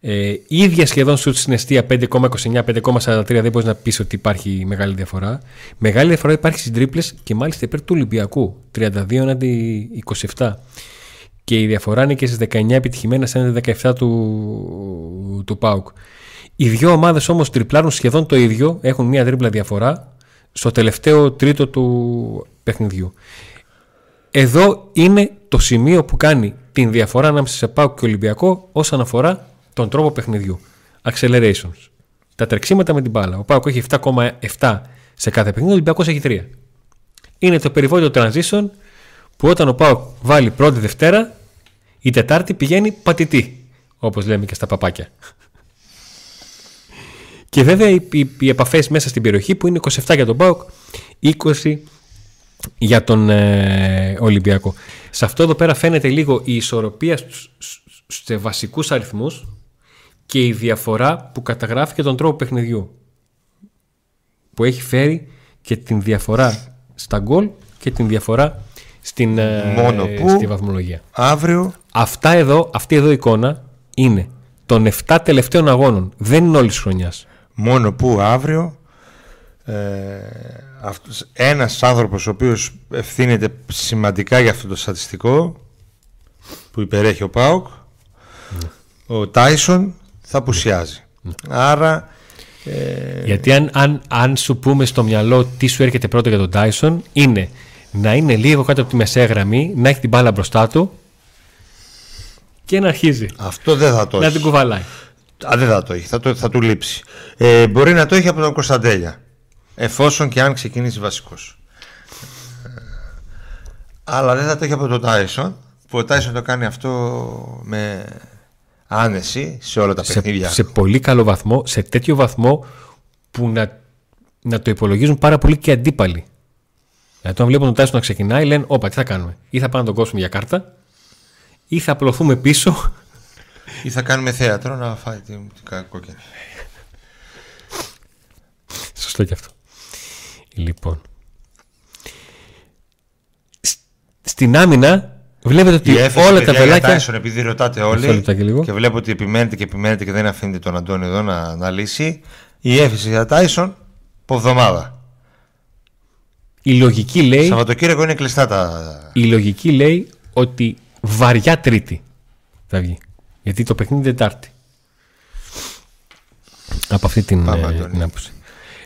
Ε, η ίδια σχεδόν σου στην αιστεία 5,29-5,43 δεν μπορείς να πεις ότι υπάρχει μεγάλη διαφορά. Μεγάλη διαφορά υπάρχει στις τρίπλες και μάλιστα υπέρ του Ολυμπιακού 32 έναντι 27. Και η διαφορά είναι και στις 19 επιτυχημένε έναντι 17 του, του ΠΑΟΚ. Οι δύο ομάδες όμως τριπλάρουν σχεδόν το ίδιο, έχουν μία τρίπλα διαφορά στο τελευταίο τρίτο του παιχνιδιού. Εδώ είναι το σημείο που κάνει την διαφορά ανάμεσα σε ΠΑΟΚ και Ολυμπιακό όσον αφορά τον τρόπο παιχνιδιού. Accelerations. Τα τρεξίματα με την μπάλα. Ο ΠΑΟΚ έχει 7,7 σε κάθε παιχνίδι, ο Ολυμπιακός έχει 3. Είναι το περιβόητο transition που όταν ο ΠΑΟΚ βάλει πρώτη Δευτέρα, η Τετάρτη πηγαίνει πατητή, όπως λέμε και στα παπάκια. Και βέβαια οι, οι, οι επαφές μέσα στην περιοχή που είναι 27 για τον ΠΑΟΚ, 20 για τον ε, Ολυμπιακό. Σε αυτό εδώ πέρα φαίνεται λίγο η ισορροπία στους, στους- σε βασικούς αριθμούς και η διαφορά που καταγράφει και τον τρόπο παιχνιδιού. Που έχει φέρει και την διαφορά στα γκολ και την διαφορά στην, ε, Μόνο που- στη βαθμολογία. Αύριο Αυτά εδώ, αυτή εδώ η εικόνα είναι των 7 τελευταίων αγώνων. Δεν είναι όλης της χρονιάς. Μόνο που αύριο ε, αυτός, ένας άνθρωπος ο οποίος ευθύνεται σημαντικά για αυτό το στατιστικό που υπερέχει ο ΠΑΟΚ ο Τάισον θα απουσιάζει. Άρα ε, Γιατί αν, αν, αν σου πούμε στο μυαλό τι σου έρχεται πρώτο για τον Tyson είναι να είναι λίγο κάτω από τη μεσαία γραμμή, να έχει την μπάλα μπροστά του και να αρχίζει. Αυτό δεν θα το να έχει. την κουβαλάει. Α, δεν θα το έχει, θα, το, θα του λείψει. Ε, μπορεί να το έχει από τον Κωνσταντέλια εφόσον και αν ξεκινήσει βασικός Ε, αλλά δεν θα το έχει από τον Τάισον που ο Τάισον το κάνει αυτό με άνεση σε όλα τα παιχνίδια σε, σε πολύ καλό βαθμό, σε τέτοιο βαθμό που να, να το υπολογίζουν πάρα πολύ και αντίπαλοι. Δηλαδή, όταν βλέπουν τον Tyson να ξεκινάει, λένε: Όπα, τι θα κάνουμε. Ή θα πάμε να τον κόψουμε για κάρτα, ή θα απλωθούμε πίσω. Ή θα κάνουμε θέατρο να φάει την, την κα- κόκκινη. Σωστό και αυτό. Λοιπόν. Σ- Στην άμυνα βλέπετε ότι Η έφεση, όλα τα παιδιά, για βελάκια. Tyson, επειδή ρωτάτε Μισό όλοι λεπτάκι λίγο. και βλέπω ότι επιμένετε και επιμένετε και δεν αφήνετε τον Αντώνη εδώ να, να λύσει η έφεση για Τάισον από εβδομάδα. Η λογική λέει, Σαββατοκύριακο είναι κλειστά τα. η λογική λέει ότι βαριά Τρίτη θα βγει. Γιατί το παιχνίδι είναι Τετάρτη. Από αυτή την, Πάμε, ε, Αντώνη. την άποψη.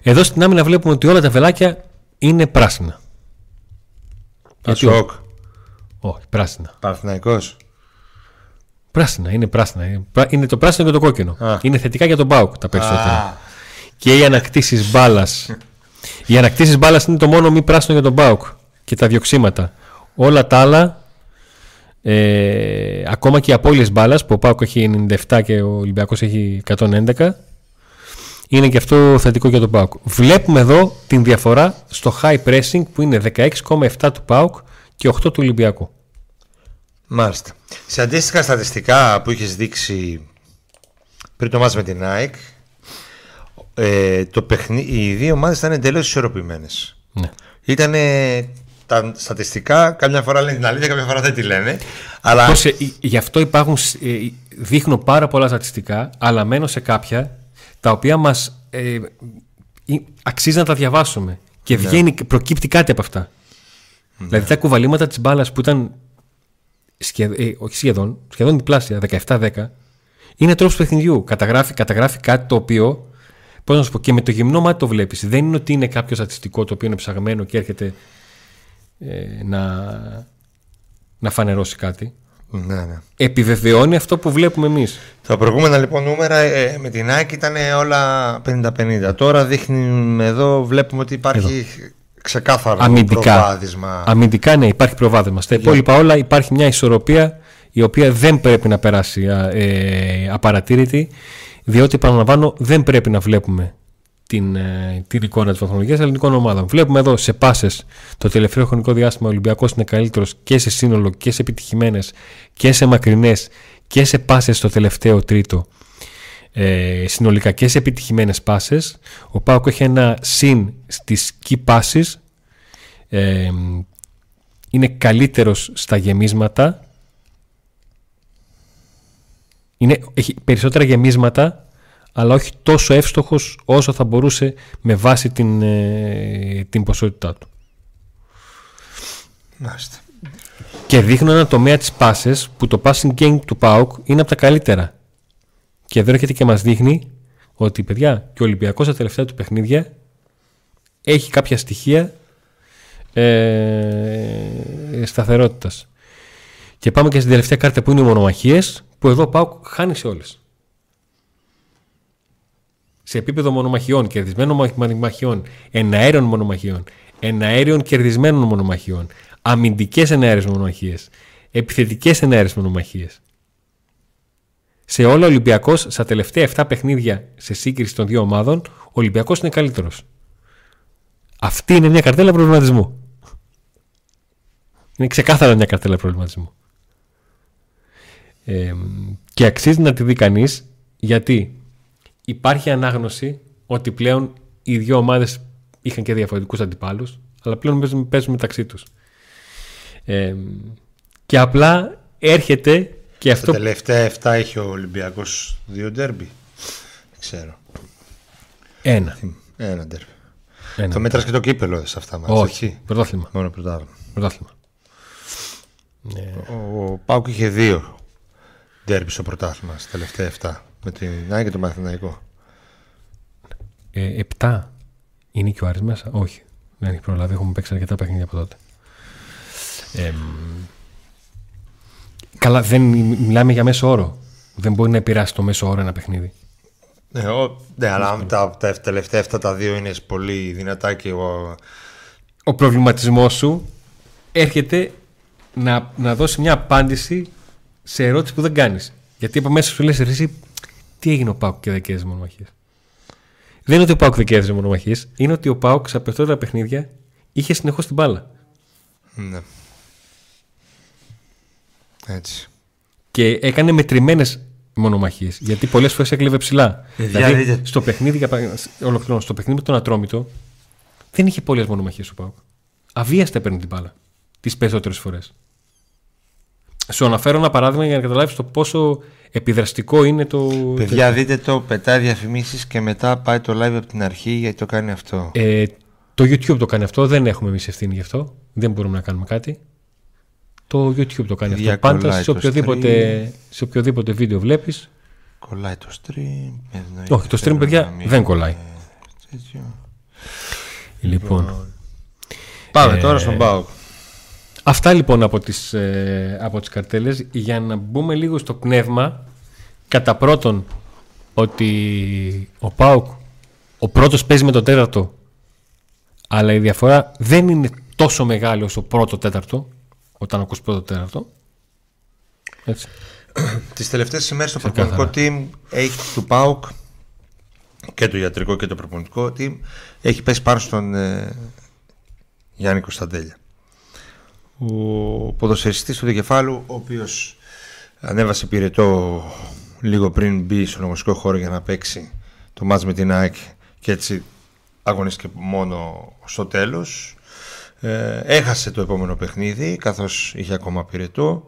Εδώ στην άμυνα βλέπουμε ότι όλα τα βελάκια είναι πράσινα. Γιατί Πασόκ. Όχι, πράσινα. Παναθηναϊκός. Πράσινα, είναι πράσινα. Είναι, πρά- είναι το πράσινο και το κόκκινο. Α. Είναι θετικά για τον Μπάουκ τα περισσότερα. Α, Και οι ανακτήσεις μπάλας. οι ανακτήσεις μπάλας είναι το μόνο μη πράσινο για τον Μπάουκ. Και τα διοξήματα. Όλα τα άλλα, ε, ακόμα και οι απώλειες μπάλας που ο Πάουκ έχει 97 και ο Ολυμπιακός έχει 111, είναι και αυτό θετικό για τον Πάουκ. Βλέπουμε εδώ την διαφορά στο high pressing που είναι 16,7 του Πάουκ και 8 του Ολυμπιακού. Μάλιστα. Σε αντίστοιχα στατιστικά που είχες δείξει πριν το μάτς με την ΑΕΚ, ε, το παιχνί... οι δύο ομάδες ήταν εντελώς ισορροπημένες. Ναι. Ήταν τα στατιστικά, καμιά φορά λένε την αλήθεια, καμιά φορά δεν τη λένε. Αλλά Πώς, ε, γι' αυτό υπάρχουν, ε, δείχνω πάρα πολλά στατιστικά, αλλά μένω σε κάποια τα οποία μας ε, ε, αξίζει να τα διαβάσουμε. Και βγαίνει, προκύπτει κάτι από αυτά. Δηλαδή τα κουβαλήματα της μπάλας που ήταν σχεδ, ε, όχι σχεδόν, σχεδόν διπλάσια, 17-10, είναι τρόπος παιχνιδιού. Καταγράφει, καταγράφει κάτι το οποίο, πώς να σου πω, και με το γυμνό μάτι το βλέπεις. Δεν είναι ότι είναι κάποιο στατιστικό το οποίο είναι ψαγμένο και έρχεται ε, να, να φανερώσει κάτι ναι, ναι. επιβεβαιώνει αυτό που βλέπουμε εμείς. Τα προηγούμενα λοιπόν νούμερα ε, με την ΑΕΚ ήταν όλα 50-50. Τώρα δείχνει εδώ, βλέπουμε ότι υπάρχει ξεκάθαρο Αμυντικά. προβάδισμα. Αμυντικά ναι, υπάρχει προβάδισμα. Στα υπόλοιπα όλα υπάρχει μια ισορροπία η οποία δεν πρέπει να περάσει α, ε, απαρατήρητη, διότι επαναλαμβάνω δεν πρέπει να βλέπουμε την, ε, την εικόνα της βαθμολογίας ελληνικών ομάδων. Βλέπουμε εδώ σε πάσες το τελευταίο χρονικό διάστημα ο Ολυμπιακός είναι καλύτερος και σε σύνολο και σε επιτυχημένες και σε μακρινές και σε πάσες στο τελευταίο τρίτο. Ε, συνολικά και σε επιτυχημένες πάσες ο Πάοκ έχει ένα συν στις key passes ε, είναι καλύτερος στα γεμίσματα είναι, έχει περισσότερα γεμίσματα αλλά όχι τόσο εύστοχος όσο θα μπορούσε με βάση την, ε, την ποσότητά του. Μάλιστα. Και δείχνω ένα τομέα της πάσες που το passing game του ΠΑΟΚ είναι από τα καλύτερα. Και εδώ έρχεται και μας δείχνει ότι παιδιά και ο Ολυμπιακός στα τελευταία του παιχνίδια έχει κάποια στοιχεία ε, σταθερότητας. Και πάμε και στην τελευταία κάρτα που είναι οι μονομαχίες που εδώ ο ΠΑΟΚ χάνει σε όλες. Σε επίπεδο μονομαχιών, κερδισμένων μονομαχιών, εναέριων μονομαχιών, εναέριων κερδισμένων μονομαχιών, αμυντικές εναέρειες μονομαχίες, επιθετικές εναέρειες μονομαχίες. Σε όλα ο Ολυμπιακός, στα τελευταία 7 παιχνίδια σε σύγκριση των δύο ομάδων, ο Ολυμπιακός είναι καλύτερος. Αυτή είναι μια καρτέλα προβληματισμού. Είναι ξεκάθαρα μια καρτέλα προβληματισμού. Ε, και αξίζει να τη δει κανείς γιατί υπάρχει ανάγνωση ότι πλέον οι δύο ομάδες είχαν και διαφορετικούς αντιπάλους αλλά πλέον παίζουν, παίζουν μεταξύ τους. Ε, και απλά έρχεται και Τα αυτό τελευταία 7 έχει ο Ολυμπιακός δύο ντέρμπι. Δεν ξέρω. ένα. Ένα ντέρμπι. ένα. Το μέτρας και το κύπελο σε αυτά μας. Όχι, έτσι. πρωτάθλημα. Μόνο πρωτάθλημα. πρωτάθλημα. Ο Πάουκ είχε δύο ντέρμπι στο πρωτάθλημα στα τελευταία 7. Με την ΑΕΚ και τον Μαθηναϊκό. Ε, επτά. Είναι και ο Άρης μέσα; Όχι. Δεν έχει προλάβει. Έχουμε παίξει αρκετά παιχνίδια από τότε. Ε, καλά, δεν μιλάμε για μέσο όρο. Δεν μπορεί να επηρεάσει το μέσο όρο ένα παιχνίδι. Ναι, ο, ναι αλλά αν τα, τα τελευταία 7 τα δύο είναι πολύ δυνατά και ο, Ο προβληματισμός σου έρχεται να, να δώσει μια απάντηση σε ερώτηση που δεν κάνεις. Γιατί από μέσα σου λες εσύ τι έγινε ο Πάουκ και δεν κέρδιζε μονομαχίες. Δεν είναι ότι ο Πάουκ δεν κέρδιζε μονομαχίες. Είναι ότι ο Πάουκ σε περισσότερα παιχνίδια είχε συνεχώς την μπάλα. ναι. Έτσι. και έκανε μετρημένες μονομαχίε. Γιατί πολλές φορές έκλεβε ψηλά. Παιδιά, δηλαδή, δείτε. στο παιχνίδι, για παράδειγμα, ολοκληρώνω, στο παιχνίδι με τον Ατρόμητο, δεν είχε πολλές μονομαχίες ο Πάουκ. Αβίαστα παίρνει την μπάλα. Τις περισσότερες φορές. Σου αναφέρω ένα παράδειγμα για να καταλάβεις το πόσο επιδραστικό είναι το. Παιδιά, δείτε το, πετάει διαφημίσεις και μετά πάει το live από την αρχή γιατί το κάνει αυτό. Ε, το YouTube το κάνει αυτό. Δεν έχουμε εμείς ευθύνη γι' αυτό. Δεν μπορούμε να κάνουμε κάτι. Το YouTube το κάνει Παιδιά, αυτό. Πάντα κολλάει σε το οποιοδήποτε, σε οποιοδήποτε βίντεο βλέπει. Κολλάει το stream. εννοείται, Όχι, το stream, θέλω παιδιά, να μην- δεν κολλάει. τέτοιο. Λοιπόν. Πάμε Ε, τώρα στον Πάουκ. Αυτά λοιπόν από τις, ε, από τις καρτέλες για να μπούμε λίγο στο πνεύμα κατά πρώτον ότι ο Πάουκ ο πρώτος παίζει με το τέταρτο αλλά η διαφορά δεν είναι τόσο μεγάλη όσο πρώτο τέταρτο όταν ακούς πρώτο τέταρτο έτσι. Τις τελευταίες ημέρες το Ξεκάθαρα. προπονητικό team έχει του ΠΑΟΚ και το ιατρικό και το προπονητικό team έχει πέσει πάνω στον ε, Γιάννη Κωνσταντέλια. Ο ποδοσφαιριστής του Δικεφάλου, ο οποίος ανέβασε πυρετό λίγο πριν μπει στον αγωνιστικό χώρο για να παίξει το μάτς με την ΑΕΚ και έτσι αγωνίστηκε μόνο στο τέλος. Ε, έχασε το επόμενο παιχνίδι καθώς είχε ακόμα πυρετό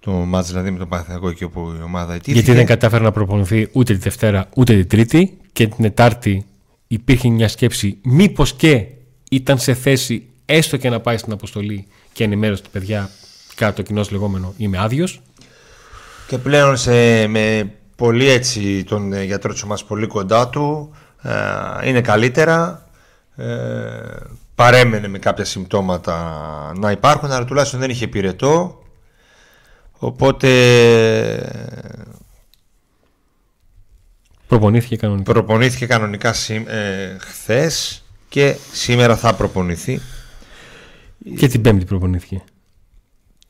το μάτς δηλαδή με τον Παναθηναϊκό εκεί όπου η ομάδα ιτήθηκε. γιατί δεν κατάφερε να προπονηθεί ούτε τη Δευτέρα ούτε τη Τρίτη και την Τετάρτη υπήρχε μια σκέψη μήπως και ήταν σε θέση έστω και να πάει στην αποστολή και ενημέρωσε τα παιδιά κάτω το κοινό λεγόμενο είμαι άδειος. Και πλέον σε, με πολύ έτσι τον ε, γιατρό της ομάδας πολύ κοντά του ε, είναι καλύτερα ε, παρέμενε με κάποια συμπτώματα να υπάρχουν αλλά τουλάχιστον δεν είχε πυρετό οπότε Προπονήθηκε κανονικά. προπονήθηκε κανονικά σήμ- ε, χθες και σήμερα θα προπονηθεί Και την Πέμπτη προπονήθηκε.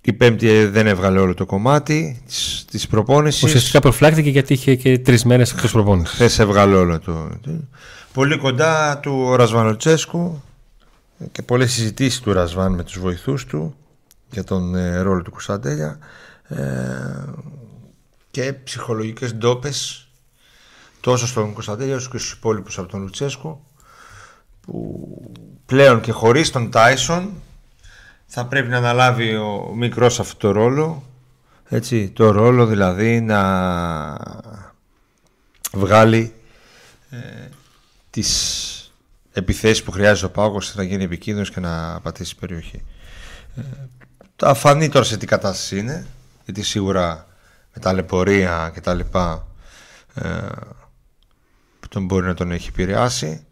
η πέμπτη ε, δεν έβγαλε όλο το κομμάτι της, της προπόνησης Ουσιαστικά προφυλάχθηκε γιατί είχε και τρεις μέρες εκτός προπόνησης. Χθες έβγαλε όλο το. Πολύ κοντά του ο Ρασβανολτσέσκου και πολλές συζητήσεις του Ρασβάν με τους βοηθούς του για τον ε, ρόλο του Κωνσταντέλια ε, και ψυχολογικές ντόπες τόσο στον Κωνσταντέλια όσο και στους υπόλοιπους από τον Λουτσέσκου που πλέον και χωρίς τον Τάισον θα πρέπει να αναλάβει ο μικρός αυτό το ρόλο έτσι, το ρόλο δηλαδή να βγάλει ε, τις επιθέσεις που χρειάζεται ο Πάγος ώστε να γίνει επικίνδυνος και να πατήσει την περιοχή. Ε, θα φανεί τώρα σε τι κατάσταση είναι, γιατί σίγουρα με τα λεπορία και τα λοιπά ε, που τον μπορεί να τον έχει επηρεάσει.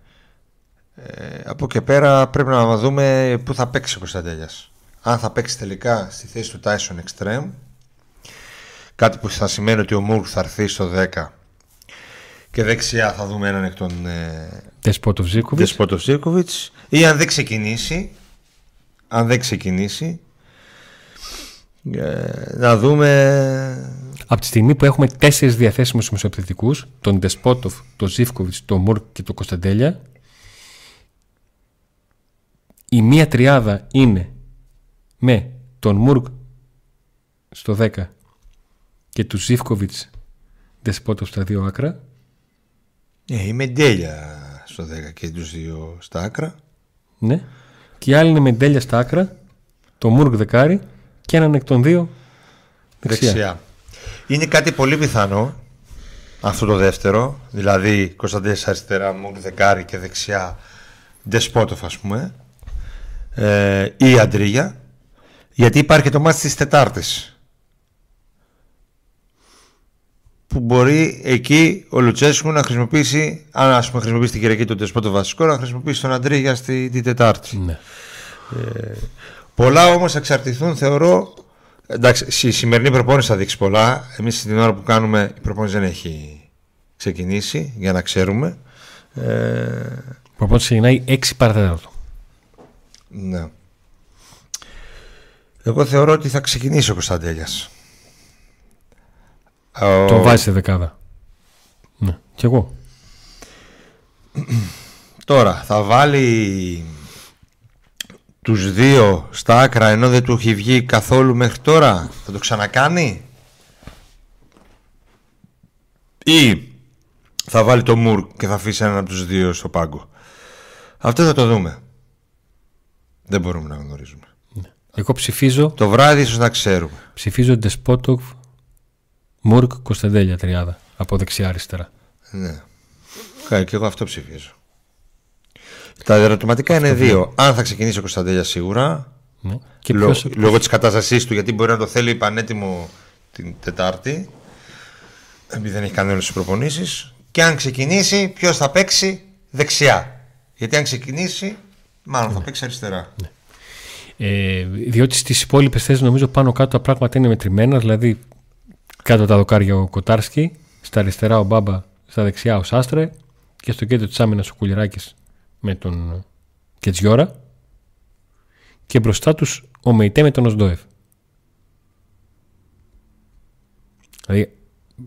Ε, από και πέρα πρέπει να δούμε πού θα παίξει ο Κωνσταντέλιας. Αν θα παίξει τελικά στη θέση του Tyson Extreme, κάτι που θα σημαίνει ότι ο Μουρκ θα έρθει στο 10 και δεξιά θα δούμε έναν εκ των ε, Τεσπότο Ζήκοβιτ. Δεσπότο Ζίρκοβιτς ή αν δεν ξεκινήσει αν δεν ξεκινήσει ε, να δούμε Από τη στιγμή που έχουμε τέσσερις διαθέσιμους μεσοεπιθετικού, τον Ντεσπότοφ, τον Ζήφκοβιτς, τον Μουρκ και τον Κωνσταντέλια, η μία τριάδα είναι με τον Μουρκ στο 10 και τους Ζήφκοβιτς Ντεσπότοφ στα δύο άκρα. ε, η Μεντέλια στο 10 και τους δύο στα άκρα Ναι. Και η άλλη είναι με Ντέλια στα άκρα, το Μουρκ δεκάρι και έναν εκ των δύο δεξιά. δεξιά. Είναι κάτι πολύ πιθανό αυτό το δεύτερο, δηλαδή Κωνσταντίνης αριστερά, Μουρ δεκάρι και δεξιά Ντεσπότοφ ας πούμε ε, ή Αντρίγια γιατί υπάρχει και το μάτι της Τετάρτης που μπορεί εκεί ο Λουτσέσκου να χρησιμοποιήσει αν ας πούμε χρησιμοποιήσει την Κυριακή τον Ντεσπότοφ βασικό να χρησιμοποιήσει τον Αντρίγια στη, την Τετάρτη Ναι. Πολλά όμως θα εξαρτηθούν, θεωρώ. Εντάξει, η σημερινή προπόνηση θα δείξει πολλά. Εμείς την ώρα που κάνουμε, η προπόνηση δεν έχει ξεκινήσει, για να ξέρουμε. Ε, Οπότε ξεκινάει 6 παρατέταρτο. ναι. Εγώ θεωρώ ότι θα ξεκινήσει ο Κωνσταντέλιας. Ο- Τον βάζει σε δεκάδα. Ναι. Κι εγώ. Τώρα θα βάλει τους δύο στα άκρα ενώ δεν του έχει βγει καθόλου μέχρι τώρα; Θα το ξανακάνει; Ή θα βάλει το Μουρ και θα αφήσει έναν από τους δύο στο πάγκο; Αυτό θα το δούμε. Δεν μπορούμε να γνωρίζουμε. Εγώ ψηφίζω, Το βράδυ ίσως να ξέρουμε. ψηφίζω Ντεσπότοφ, Μουρκ, Κωνσταντέλια τριάδα. Από δεξιά αριστερά. Ναι. Κα- Και εγώ αυτό ψηφίζω. Τα ερωτηματικά είναι δύο. Αν θα ξεκινήσει ο Κωνσταντέλια σίγουρα. Ναι. Και Λο- ποιος, λόγω της κατάστασής του γιατί μπορεί να το θέλει πανέτοιμο την Τετάρτη επειδή δεν έχει κάνει όλες τις προπονήσεις και αν ξεκινήσει ποιος θα παίξει δεξιά γιατί αν ξεκινήσει μάλλον θα παίξει αριστερά Ε, διότι στις υπόλοιπες θέσεις νομίζω πάνω κάτω τα πράγματα είναι μετρημένα. Δηλαδή κάτω τα δοκάρια ο Κοτάρσκι, στα αριστερά ο Μπάμπα, στα δεξιά ο Σάστρε και στο κέντρο της άμυνας ο Κουλιράκης με τον Κετζιόρα και μπροστά τους ο Μεϊτέ με τον Οσντόεφ. Δηλαδή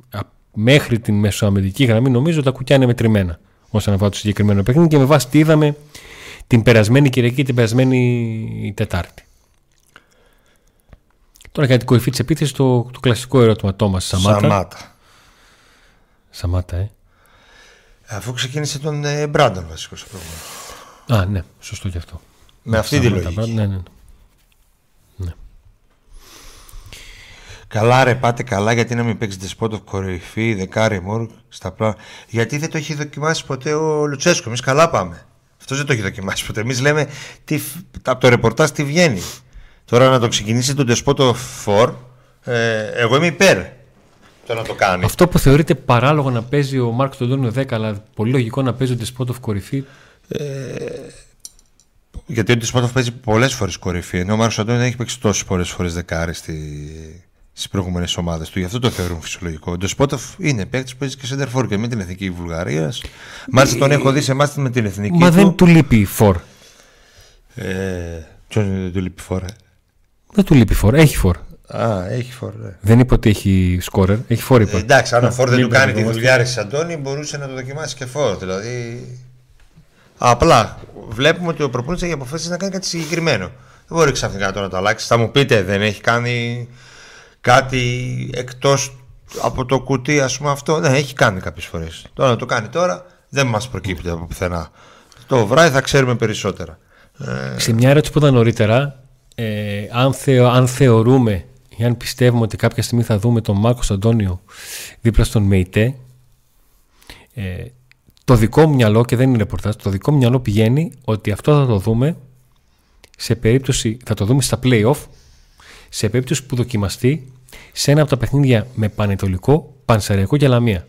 α- μέχρι την μεσοαμερική γραμμή νομίζω τα κουκιά είναι μετρημένα όσον αφορά το συγκεκριμένο παιχνίδι και με βάση τι είδαμε την περασμένη Κυριακή και την περασμένη Τετάρτη. Τώρα για την κορυφή της επίθεσης το, το κλασικό ερώτημα Τόμας Σαμάτα. Σαμάτα. Σαμάτα, ε. Αφού ξεκίνησε τον ε, Μπράντον βασικός στο πρόγραμμα. Α, ναι, σωστό και αυτό. Με αυτή τη Σαμάτα, λογική. Ναι, ναι. Καλά ρε πάτε καλά γιατί να μην παίξετε spot of κορυφή, δεκάρι μόρ στα πλάνα. Γιατί δεν το έχει δοκιμάσει ποτέ ο Λουτσέσκο. Εμείς καλά πάμε. Αυτός δεν το έχει δοκιμάσει ποτέ. Εμείς λέμε τι, φ- από το ρεπορτάζ τι βγαίνει. Τώρα να το ξεκινήσει τον spot of 4, ε, εγώ είμαι υπέρ το να το κάνει. Αυτό που θεωρείται παράλογο να παίζει ο Μάρκος Τοντόνιο 10, αλλά πολύ λογικό να παίζει ο Despot of κορυφή; Γιατί ο Ντεσπότοφ παίζει πολλές φορές κορυφή. Ενώ ο Μάρκος Αντώνη δεν έχει παίξει τόσες πολλές φορές δεκάρι στη, στις προηγούμενες ομάδες του. Γι' αυτό το θεωρούν φυσιολογικό. Ο Ντεσπότοφ είναι παίκτης που παίζει και σέντερφορ και με την εθνική Βουλγαρίας. Μάλιστα τον έχω δει σε εμάς με την εθνική. Μα του. δεν του λείπει η φορ. Ε, Ποιον δεν του λείπει φορά. Δεν του λείπει φορ. Έχει φορ. Α, έχει φορ. ναι. Δεν είπε ότι έχει σκόρερ. Έχει φορ, είπα. Ε, εντάξει, αν ο Φόρ δεν του μην κάνει τη μπερδευόμαστε. δουλειά ρε Αντώνη, μπορούσε να το δοκιμάσει και Φόρ. Δηλαδή. Απλά βλέπουμε ότι ο προπονητής έχει αποφασίσει να κάνει κάτι συγκεκριμένο. Δεν μπορεί ξαφνικά τώρα να το αλλάξει. Θα μου πείτε, δεν έχει κάνει κάτι εκτός από το κουτί, ας πούμε αυτό. Ναι, έχει κάνει κάποιες φορές. Τώρα να το κάνει τώρα δεν μας προκύπτει από πουθενά. Το βράδυ θα ξέρουμε περισσότερα. Ε, Σε μια ερώτηση που ήταν νωρίτερα, ε, αν, θεω, αν θεωρούμε ή αν πιστεύουμε ότι κάποια στιγμή θα δούμε τον Μάρκο Αντώνιο δίπλα στον Μεϊτέ, ε, το δικό μου μυαλό, και δεν είναι ρεπορτάζ, το δικό μου μυαλό πηγαίνει ότι αυτό θα το δούμε σε περίπτωση, θα το δούμε στα play-off, σε περίπτωση που δοκιμαστεί σε ένα από τα παιχνίδια με πανετολικό, πανσεραϊκό και λαμία.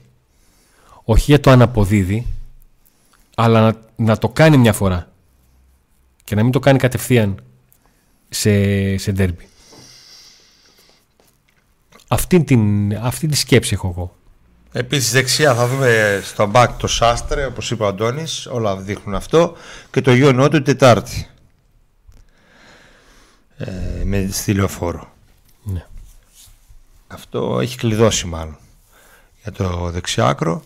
Όχι για το αν αποδίδει, αλλά να, να το κάνει μια φορά και να μην το κάνει κατευθείαν σε, σε ντέρμπι. Αυτή, την, αυτή τη σκέψη έχω εγώ. Επίσης δεξιά θα δούμε στο back το Σάστρε όπως είπε ο Αντώνης όλα δείχνουν αυτό και το γιο του Τετάρτη ε, με στη λεωφόρο Ναι. Αυτό έχει κλειδώσει μάλλον για το δεξιάκρο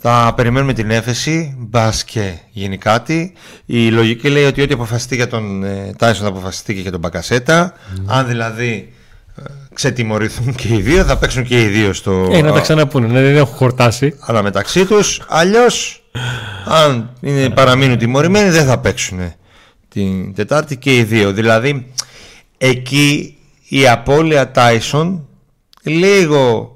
θα περιμένουμε την έφεση μπας και γίνει κάτι η λογική λέει ότι ό,τι αποφασιστεί για τον ε, Τάισον θα αποφασιστεί και για τον Μπακασέτα αν δηλαδή ε, ξετιμωρηθούν και οι δύο θα παίξουν και οι δύο στο Ε, να τα ξαναπούνε, ναι, δεν έχουν χορτάσει. αλλά μεταξύ τους. Αλλιώς, αν είναι, παραμείνουν τιμωρημένοι, δεν θα παίξουν την Τετάρτη και οι δύο. Δηλαδή, εκεί η απώλεια Tyson λίγο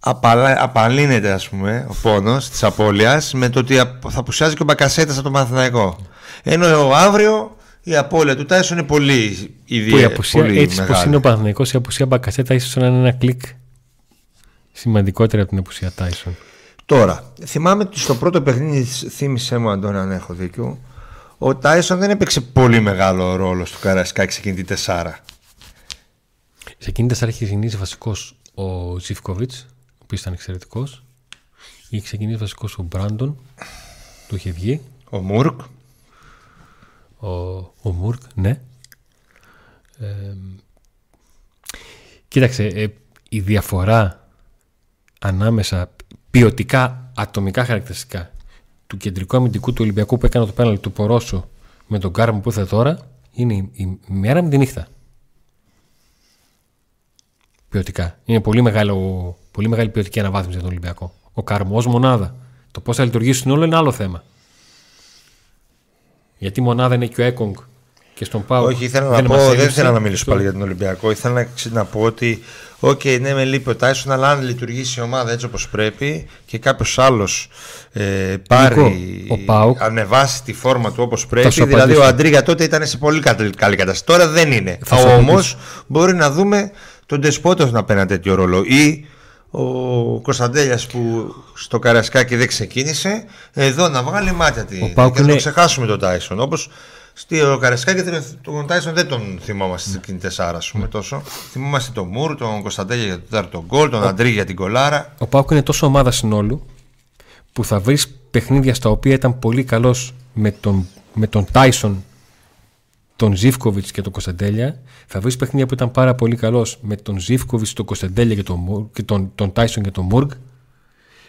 απαλα, απαλύνεται ας πούμε ο πόνος της απώλειας με το ότι απ- θα απουσιάζει και ο Μπακασέτας από το Μαθηναϊκό ενώ αύριο η απώλεια του Tyson είναι πολύ, Που ιδιαίτερη, η απουσία, πολύ έτσι πως μεγάλη. είναι ο Παναθηναϊκός, η απουσία Μπακασέτα ίσως να είναι ένα κλικ σημαντικότερη από την απουσία Τάισον. Τώρα, θυμάμαι ότι στο πρώτο παιχνίδι, θύμισε μου Αντώνη αν έχω δίκιο, ο Τάισον δεν έπαιξε πολύ μεγάλο ρόλο στο Καρασκάκι σε εκείνη τη τεσσάρα. Σε εκείνη τη είχε ξεκινήσει βασικός ο Ζιφκοβιτς, ο οποίος ήταν εξαιρετικός. Είχε ξεκινήσει βασικός ο Μπράντον, του είχε βγει. Ο Μούρκ, Ο, ο Μουρκ, ναι. Ε, κοίταξε, ε, η διαφορά ανάμεσα ποιοτικά ατομικά χαρακτηριστικά του κεντρικού αμυντικού του Ολυμπιακού που έκανε το πέναλ του Πορόσο με τον Κάρμο που ήρθε τώρα είναι η, η μέρα με τη νύχτα. Ποιοτικά. Είναι πολύ, μεγάλο, πολύ μεγάλη ποιοτική αναβάθμιση για τον Ολυμπιακό. Ο Κάρμο ω μονάδα. Το πώς θα λειτουργήσουν όλο είναι άλλο θέμα. Γιατί η μονάδα είναι και ο Έκογκ και στον ΠΑΟΚ. Όχι, ήθελα να πω, δεν ήθελα να μιλήσω πάλι για τον Ολυμπιακό. Ήθελα να, ξε- να πω ότι, οκ, ναι, με λείπει ο Τάισον, αλλά αν λειτουργήσει η ομάδα έτσι όπως πρέπει και κάποιος άλλος ε, πάρει. ο ΠΑΟΚ. ανεβάσει τη φόρμα του όπως πρέπει. σου Δηλαδή, απαντήσω. ο Αντρίγια τότε ήταν σε πολύ καλή καλή κατάσταση. Τώρα δεν είναι. Θα σου Όμως απαντήσω. μπορεί να δούμε τον Ντεσπόντοφ να παίρνει ένα τέτοιο ρόλο. Ή ο Κωνσταντέλιας που στο Καρασκάκι δεν ξεκίνησε, εδώ να βγάλει μάτια τη. Ο ΠΑΟΚ και να το είναι- ξεχάσουμε τον Τάισον. Όπως Στο Καρεσκάκη τον Τάισον δεν τον θυμόμαστε στην εκείνη τεσσάρα, ας πούμε, τόσο. Θυμόμαστε τον Μουρ, τον Κωνσταντέλια για τον τέταρτο γκολ, τον Αντρί για την κολάρα. Ο Πάουκ είναι τόσο ομάδα συνόλου που θα βρεις παιχνίδια στα οποία ήταν πολύ καλός με τον, με τον Τάισον, τον Ζήφκοβιτς και τον Κωνσταντέλια. Θα βρεις παιχνίδια που ήταν πάρα πολύ καλός με τον Ζήφκοβιτς, τον Κωνσταντέλια και τον, Μουρ- και τον, τον Τάισον και τον Μουργκ.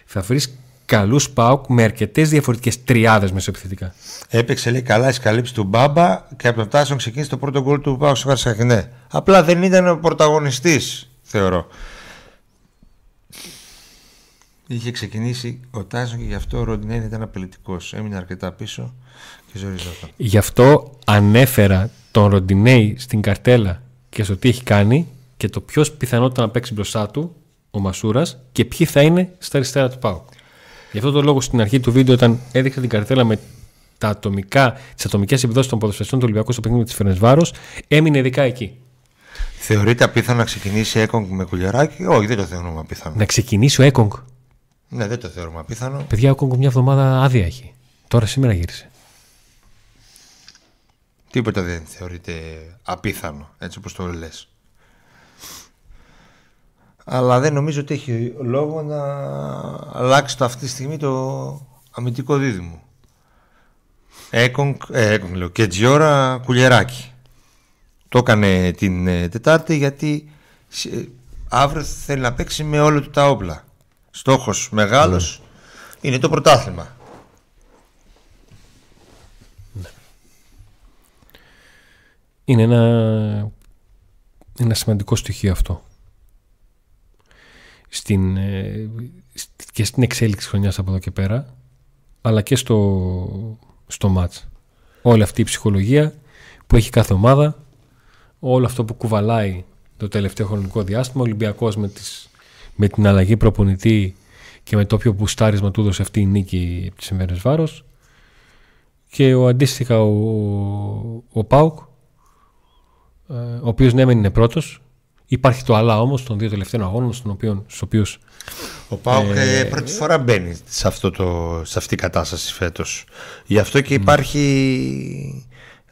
Θα βρεις καλούς Πάουκ με αρκετές διαφορετικές τριάδες μεσοεπιθετικά. Έπαιξε λέει καλά η καλύψη του Μπάμπα και από τον Τάισον ξεκίνησε το πρώτο γκολ του Πάου στο Καρεσκάκη. Ναι. Απλά δεν ήταν ο πρωταγωνιστής, θεωρώ. Είχε ξεκινήσει ο Τάισον και γι' αυτό ο Ροντινέιν ήταν απειλητικός. Έμεινε αρκετά πίσω και ζοριζόταν. Γι' αυτό ανέφερα τον Ροντινέη στην καρτέλα και στο τι έχει κάνει και το ποιος πιθανότητα να παίξει μπροστά του, ο Μασούρας, και ποιοι θα είναι στα αριστερά του Πάου. Γι' αυτό το λόγο στην αρχή του βίντεο, όταν έδειξα την καρτέλα με τα ατομικά, τις ατομικές επιδόσεις των ποδοσφαιριστών του Ολυμπιακού στο παιχνίδι της Φερνεσβάρος, έμεινε ειδικά εκεί. Θεωρείται απίθανο να ξεκινήσει Έκογκ με κουλιαράκι; Όχι, δεν το θεωρούμε απίθανο. Να ξεκινήσει ο Έκογκ. Ναι, δεν το θεωρούμε απίθανο. Παιδιά, ο Έκογκ μια εβδομάδα άδεια έχει. Τώρα σήμερα γύρισε. Τίποτα δεν θεωρείται απίθανο, έτσι όπως το λες. Αλλά δεν νομίζω ότι έχει λόγο να αλλάξει το αυτή τη στιγμή το αμυντικό δίδυμο. Έκονγκ, ε, Έκονγκ λέω, και Τζιόρα κουλιεράκι. Το έκανε την ε, Τετάρτη γιατί ε, αύριο θέλει να παίξει με όλο του τα όπλα. Στόχος μεγάλος είναι το πρωτάθλημα. Είναι ένα, ένα σημαντικό στοιχείο αυτό. Στην, ε, σ- και στην εξέλιξη χρονιάς από εδώ και πέρα, αλλά και στο, στο μάτς. Όλη αυτή η ψυχολογία που έχει κάθε ομάδα, όλο αυτό που κουβαλάει το τελευταίο χρονικό διάστημα, ο Ολυμπιακός με, τις, με την αλλαγή προπονητή και με το όποιο μπουστάρισμα του έδωσε αυτή η νίκη από τις ημέρες βάρος και ο αντίστοιχα ο, ο Πάουκ ε, ο οποίος ναι, μεν είναι πρώτος. Υπάρχει το αλλά όμως των δύο τελευταίων αγώνων, στους οποίους, στους οποίους Ο Πάουκ ε, πρώτη φορά μπαίνει σε, αυτό το, σε αυτή η κατάσταση φέτος. Γι' αυτό και υπάρχει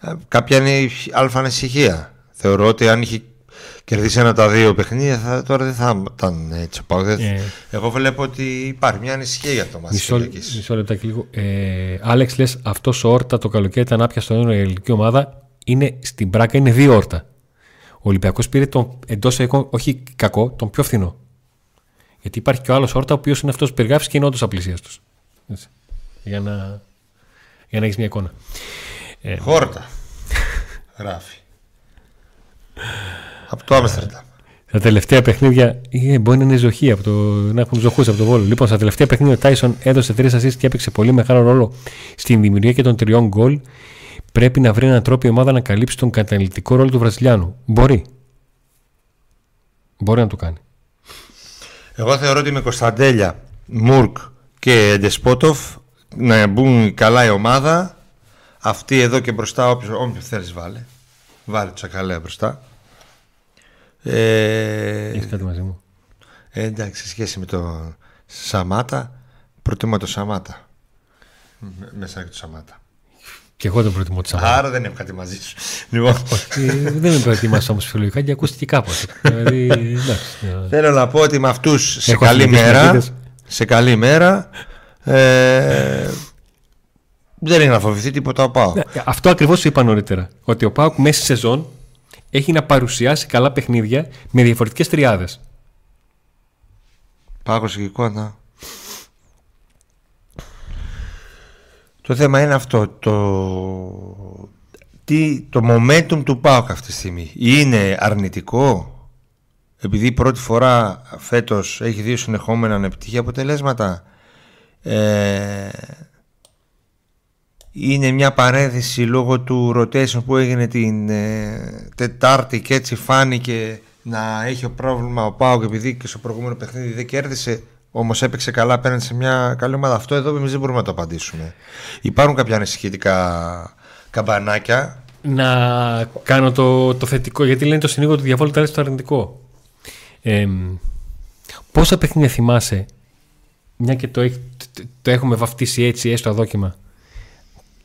ε, κάποια ανη- αλφα ανησυχία. Θεωρώ ότι αν είχε κερδίσει ένα τα δύο παιχνίδια θα, τώρα δεν θα ήταν έτσι ο Πάουκ. Δεν- Ε. Εγώ βλέπω ότι υπάρχει μια ανησυχία για το μας Μισό, της μισό λεπτάκι λίγο. Ε, Άλεξ, λες αυτός ο όρτα το καλοκαίρι ήταν άπια στον η ελληνική ομάδα. Είναι, στην πράκα είναι δύο όρτα. Ο Ολυμπιακός πήρε τον εντός όχι κακό, τον πιο φθηνό. Γιατί υπάρχει και ο άλλος όρτα, ο οποίος είναι αυτός που περιγράφεις και είναι όντως απλησίαστο. Για να, για να έχεις μια εικόνα. Ε, Χόρτα. Γράφει. Από το Άμστερνταμ. Τα τελευταία παιχνίδια ε, μπορεί να είναι ζωχή από το, να έχουν ζωχού από το βόλο. Λοιπόν, στα τελευταία παιχνίδια ο Τάισον έδωσε τρεις assist και έπαιξε πολύ μεγάλο ρόλο στην δημιουργία και των τριών γκολ. Πρέπει να βρει έναν τρόπο η ομάδα να καλύψει τον καταλητικό ρόλο του Βραζιλιάνου. Μπορεί. Μπορεί να το κάνει. Εγώ θεωρώ ότι με Κωνσταντέλια, Μουρκ και Ντεσπότοφ να μπουν καλά η ομάδα. Αυτή εδώ και μπροστά, όποιος όποιος θέλεις βάλε. Βάλε το Τσακαλέα μπροστά. Ε, Έχεις κάτι μαζί μου. ε, εντάξει, σε σχέση με το Σαμάτα, προτιμώ το Σαμάτα. Με- Μέσα και το Σαμάτα. Και εγώ τον προτιμώ τη Σαμάτα. Άρα δεν έχω κάτι μαζί σου. Λοιπόν, Ε, δεν με προετοίμασα όμω φιλολογικά και ακούστηκε κάποτε. δηλαδή, εντάξει. ε, θέλω να πω ότι με αυτούς σε Έχω καλή συνεχείς μέρα, ελπίδες. σε καλή μέρα, ε, δεν είναι να φοβηθεί τίποτα ο Πάο. Ναι, Αυτό ακριβώς σου είπα νωρίτερα. Ότι ο Πάουκ μέσα στη σεζόν έχει να παρουσιάσει καλά παιχνίδια με διαφορετικές τριάδες. Πάγος και εικόνα. Το θέμα είναι αυτό. Το, τι, το momentum του ΠΑΟΚ αυτή τη στιγμή είναι αρνητικό; Επειδή πρώτη φορά φέτος έχει δύο συνεχόμενα ανεπτυχή αποτελέσματα ε, είναι μια παρένθεση λόγω του rotation που έγινε την ε, Τετάρτη και έτσι φάνηκε να έχει ο πρόβλημα ο Πάοκ επειδή και στο προηγούμενο παιχνίδι δεν κέρδισε όμως έπαιξε καλά απέναντι σε μια καλή ομάδα αυτό εδώ εμείς δεν μπορούμε να το απαντήσουμε υπάρχουν κάποια ανησυχητικά καμπανάκια Να κάνω το, το θετικό, γιατί λένε το συνήγορο του διαβόλου τα το αρνητικό. Ε, πόσα παιχνίδια θυμάσαι, μια και το, έχ- το, το έχουμε βαφτίσει έτσι, έστω αδόκιμα,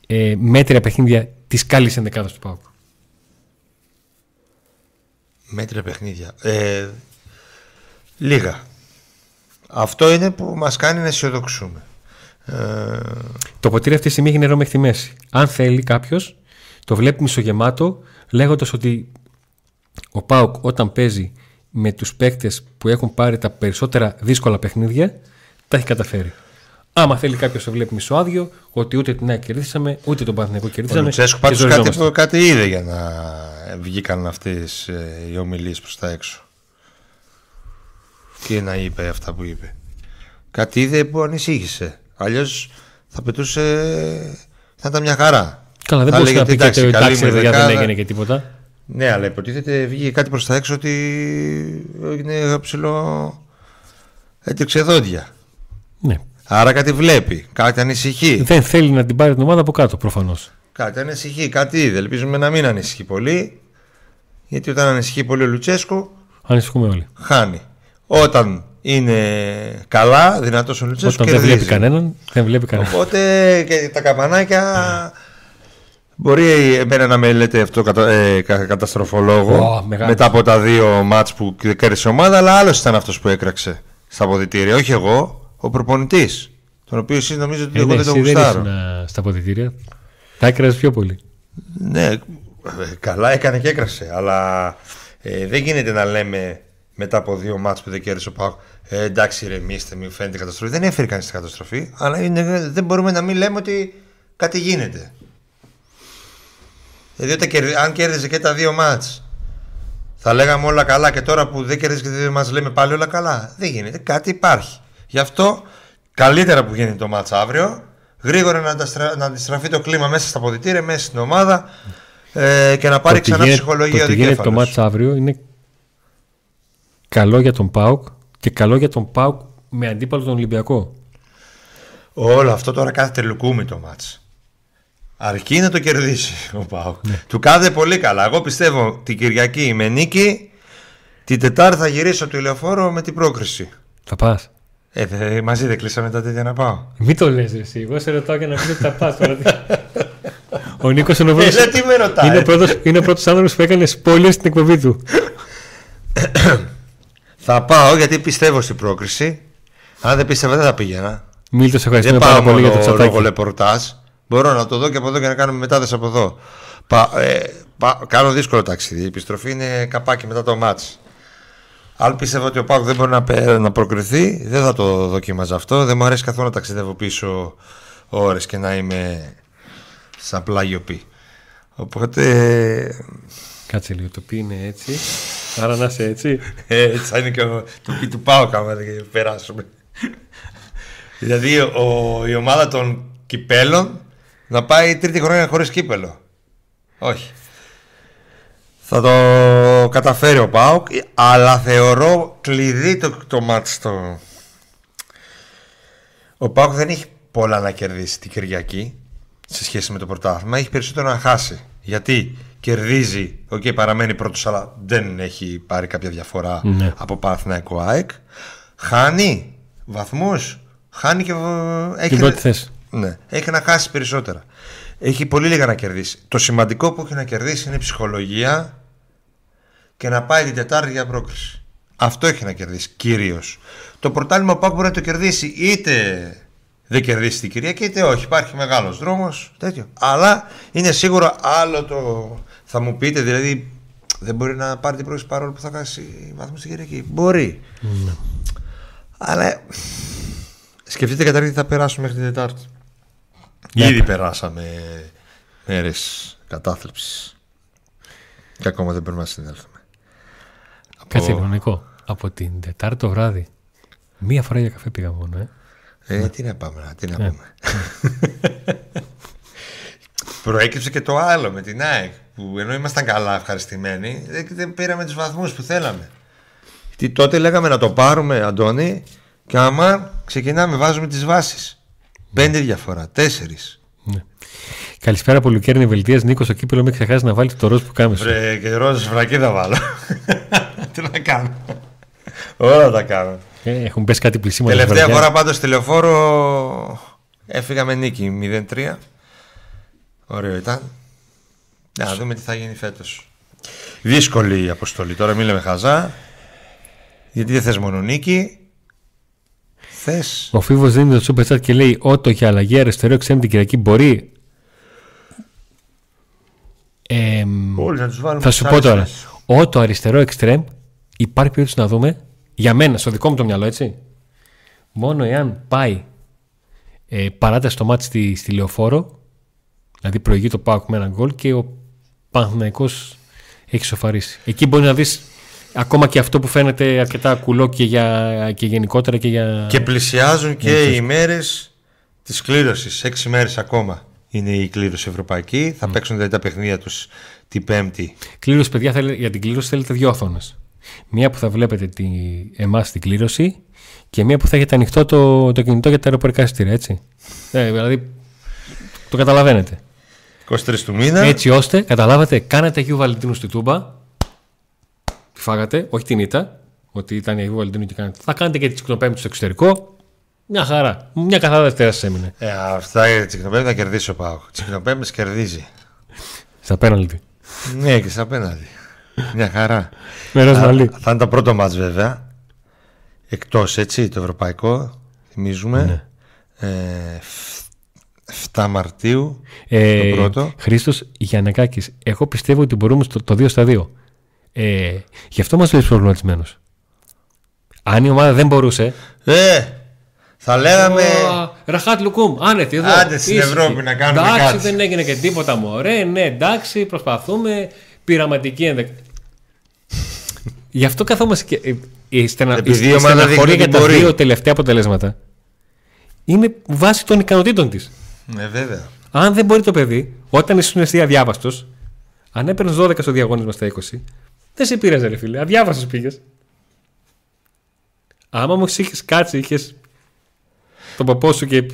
ε, μέτρια παιχνίδια της καλής ενδεκάδας του Πάουκ. Μέτρια παιχνίδια. Ε, λίγα. Αυτό είναι που μας κάνει να αισιοδοξούμε. Ε, Το ποτήρι αυτή τη στιγμή έχει νερό μέχρι τη μέση. Αν θέλει κάποιος, το βλέπει μισογεμάτο, λέγοντας ότι ο Πάουκ όταν παίζει με τους παίκτες που έχουν πάρει τα περισσότερα δύσκολα παιχνίδια, τα έχει καταφέρει. Άμα θέλει κάποιος το βλέπει μισοάδιο, ότι ούτε την ΑΕΚ κερδίσαμε, ούτε τον Παναθηναϊκό ο κερδίσαμε. Λουτσέσκου και πάντως ζοριζόμαστε. κάτι, κάτι είδε για να βγήκαν αυτές ε, οι ομιλίες προς τα έξω. Και να είπε αυτά που είπε. Κάτι είδε που ανησύχησε. Αλλιώς θα πετούσε... θα ήταν μια χαρά. Καλά, δεν Θα μπορούσε να έλεγε πει ότι και το καλή εντάξει, με ρε παιδιά, δεν δεκάδα. έγινε και τίποτα. Ναι, αλλά υποτίθεται βγήκε κάτι προς τα έξω ότι είναι ψηλό... Έτρεξε δόντια. Ναι. Άρα κάτι βλέπει, κάτι ανησυχεί. Δεν θέλει να την πάρει την ομάδα από κάτω προφανώς. Κάτι ανησυχεί, κάτι είδε. Ελπίζουμε να μην ανησυχεί πολύ. Γιατί όταν ανησυχεί πολύ ο Λουτσέσκου, Ανησυχούμε όλοι. χάνει. Όταν είναι καλά, δυνατός ο Λουτσέσκου, Όταν δεν βλέπει κερδίζει. κανέναν, δεν βλέπει κανέναν. Οπότε και τα καμπανάκια. Μπορεί εμένα να με λέτε αυτό κατα, ε, κα- καταστροφολόγο Ω, μεγάλο. μετά από τα δύο μάτς που κέρδισε η ομάδα, αλλά άλλος ήταν αυτός που έκραξε στα αποδητήρια. Όχι εγώ, ο προπονητής. Τον οποίο εσείς νομίζετε ότι Ε, εγώ ναι, δεν τον εσύ δεν γουστάρω. ήσουν α, στα αποδητήρια. Τα έκραζες πιο πολύ. Ναι, ε, καλά έκανε και έκρασε. Αλλά ε, δεν γίνεται να λέμε μετά από δύο μάτς που δεν κέρδισε ο Πάοκ. Ε, εντάξει, ρεμίστε, μην φαίνεται καταστροφή. Δεν έφερε κανείς την καταστροφή. Αλλά είναι, δεν μπορούμε να μην λέμε ότι κάτι γίνεται. Δηλαδή, όταν κερδι- αν κέρδιζε και τα δύο μάτς θα λέγαμε όλα καλά και τώρα που δεν κέρδισε και τα δύο μάτς λέμε πάλι όλα καλά. Δεν γίνεται. Κάτι υπάρχει. Γι' αυτό καλύτερα που γίνει το μάτς αύριο. Γρήγορα να, ανταστρα- να αντιστραφεί το κλίμα μέσα στα ποδητήρια, μέσα στην ομάδα ε, και να πάρει Το ότι ξανά γίνεται- ψυχολογία το ο ότι γίνεται το δικέφαλος. μάτς αύριο είναι καλό για τον ΠΑΟΚ και καλό για τον ΠΑΟΚ με αντίπαλο τον Ολυμπιακό. Όλο αυτό τώρα κάθεται λουκούμι το μάτς. Αρκεί να το κερδίσει ο Πάουκ. Ναι. Του κάθεται πολύ καλά. Εγώ πιστεύω την Κυριακή με νίκη. Την Τετάρτη θα γυρίσω το ηλιοφόρο με την πρόκριση. Θα πας; Ε, δε- μαζί δεν κλείσαμε τα τέτοια να πάω. Μην το λες ρε εσύ. Εγώ σε ρωτάω για να πει ότι θα πα. ο Νίκος είναι ο Ε, πρώτος, δεν τι με ρωτάει. είναι ο πρώτος, είναι ο πρώτος άνθρωπος που έκανε spoilers στην εκπομπή του. Θα πάω γιατί πιστεύω στην πρόκριση. Αν δεν πίστευα δεν θα πήγαινα. Μίλτος, σε ευχαριστούμε Δεν πάρα πάω πολύ για το μόνο λόγω τσατάκι. λεπορτάζ. Μπορώ να το δω και από εδώ και να κάνουμε μετάδεση από εδώ. Πα, ε, πα- κάνω δύσκολο ταξίδι. Η επιστροφή είναι καπάκι μετά το μάτς. Αν πίστευα ότι ο Πάουκ δεν μπορεί να, πε- να προκριθεί, δεν θα το δοκίμαζα αυτό. Δεν μου αρέσει καθόλου να ταξιδεύω πίσω ώρες και να είμαι σαν πλάγιο πι. Οπότε Κάτσε λίγο, το πει είναι έτσι. Άρα να είσαι έτσι. ε, έτσι θα είναι και ο, το πι του Πάουκ άμα δεν περάσουμε. δηλαδή ο, η ομάδα των κυπέλων να πάει τρίτη χρονιά χωρίς κύπελλο. Όχι. Θα το καταφέρει ο ΠΑΟΚ, αλλά θεωρώ κλειδί το, το ματς το... Ο ΠΑΟΚ δεν έχει πολλά να κερδίσει την Κυριακή σε σχέση με το πρωτάθλημα. Έχει περισσότερο να χάσει. Γιατί; Κερδίζει, οκ, παραμένει πρώτος, αλλά δεν έχει πάρει κάποια διαφορά Ναι. από Παναθηναϊκό ΑΕΚ. Χάνει βαθμούς, χάνει και... ε, Έχει, Την πρώτη θέση. ναι, έχει να χάσει περισσότερα. Έχει πολύ λίγα να κερδίσει. Το σημαντικό που έχει να κερδίσει είναι η ψυχολογία και να πάει την Τετάρτη για πρόκριση. Αυτό έχει να κερδίσει κυρίως. Το πρωτάθλημα ο Πάκ μπορεί να το κερδίσει είτε δεν κερδίσει την Κυριακή είτε όχι. Υπάρχει μεγάλος δρόμος τέτοιο. Αλλά είναι σίγουρο άλλο το. Θα μου πείτε δηλαδή δεν μπορεί να πάρει την πρόκριση παρόλο που θα χάσει βαθμού στην Κυριακή. Μπορεί. Αλλά σκεφτείτε καταρχήν τι θα περάσουμε μέχρι την Τετάρτη. Ναι. Ήδη περάσαμε μέρες κατάθλιψης. Και ακόμα δεν πρέπει να συνέλθουμε. Κάτσε λίγο, Νικό. Από την Τετάρτη το βράδυ. Μία φορά για καφέ πήγα μόνο, ε. Ε, τι να πάμε, να- τι να Ναι. πούμε. Προέκυψε και το άλλο με την ΑΕΚ που ενώ ήμασταν καλά ευχαριστημένοι δεν, δεν πήραμε τους βαθμούς που θέλαμε. Τι τότε λέγαμε να το πάρουμε Αντώνη και άμα ξεκινάμε βάζουμε τις βάσεις. Πέντε διαφορά, τέσσερις. Ναι. Καλησπέρα από Λουκέρνη Βελτίας. Νίκος, στο κύπελο με ξεχάσεις να βάλεις το ροζ που κάμεσαι. Βρε και ρόζες φρακή θα βάλω. τι να κάνω. Όλα τα κάνω. Ε, έχουν πέσει κάτι πλησίμα. Τελευταία φορά πάντως στη λεωφόρο έφυγα με νίκη 0-3 Ωραίο ήταν. Να δούμε τι θα γίνει φέτος. Δύσκολη η αποστολή. Τώρα μην λέμε χαζά. Γιατί δεν θες μόνο νίκη. Θες. Ο Φίβος δίνει το super chat και λέει: Ότο για αλλαγή αριστερό εξέμ την Κυριακή μπορεί. Εμ, Όλοι να τους βάλουμε. θα σου στις πω άλλες τώρα. θέσεις. Ότο αριστερό εξτρέμ υπάρχει περίπτωση να δούμε για μένα, στο δικό μου το μυαλό, έτσι. Μόνο εάν πάει ε, παράταση στο μάτι στη, στη λεωφόρο, δηλαδή προηγεί το Πάοκ με ένα γκολ και ο Παναθηναϊκός έχει σοφαρίσει. Εκεί μπορεί να δεις ακόμα και αυτό που φαίνεται αρκετά κουλό και, για, και γενικότερα και για. Και πλησιάζουν και οι ημέρε της κλήρωσης. Έξι μέρες ακόμα είναι η κλήρωση ευρωπαϊκή. Θα παίξουν δηλαδή τα παιχνίδια τους την Πέμπτη. Κλήρωση, παιδιά, θέλετε, για την κλήρωση θέλετε δύο οθόνες. Μία που θα βλέπετε τη, εμάς την κλήρωση και μία που θα έχετε ανοιχτό το, το κινητό για τα αεροπορικά εισιτήρια, έτσι. Ε, δηλαδή, το καταλαβαίνετε. 23 του μήνα. Έτσι ώστε, καταλάβατε, κάνατε Αγίου Βαλεντίνου στη Τούμπα, τη φάγατε, όχι την ήττα, ότι ήταν η Αγίου Βαλεντίνου και κάνατε. Θα κάνετε και τη Τσικνοπέμπτη στο εξωτερικό. Μια χαρά. Μια καθαρά Δευτέρα σας έμεινε. Ε, αυτά για τσικνοπέμπτη θα κερδίσει ο Πάοκ. Τσικνοπέμπτης κερδίζει. Στα πέναλτι. ναι, και στα απέναντι. Μια χαρά. Με ροζ Α, μαλλί. θα είναι το πρώτο μάτς βέβαια. Εκτός έτσι, το ευρωπαϊκό. Θυμίζουμε. Ε, φ- 7 Μαρτίου. Ε, το πρώτο. Χρήστος Γιαννακάκης, εγώ πιστεύω ότι μπορούμε στο, το 2 στα 2. Ε, γι' αυτό μας βλέπεις προβληματισμένος. Αν η ομάδα δεν μπορούσε. Ε, θα λέγαμε... «Α, Ραχάτ Λουκούμ, άνετη εδώ. Άντε στην ήσυχη». Ευρώπη να κάνουμε εντάξει, κάτι. δεν έγινε και τίποτα μωρέ. Ναι, εντάξει, προσπαθούμε. Πειραματική ενδεκ... Γι' αυτό καθόμαστε και. ε, Η, στενα... Επειδή η η ομάδα στεναχωρία δείχνει για ότι τα μπορεί. δύο τελευταία αποτελέσματα είναι βάση των ικανοτήτων της. Ναι, βέβαια. Αν δεν μπορεί το παιδί, όταν ήσουν εσύ αδιάβαστος, αν έπαιρνες 12 στο διαγώνισμα στα 20, δεν σε πήραζε, ρε φίλε. Αδιάβαστος πήγες. Άμα όμως είχες κάτσει, είχες τον παππού σου και σου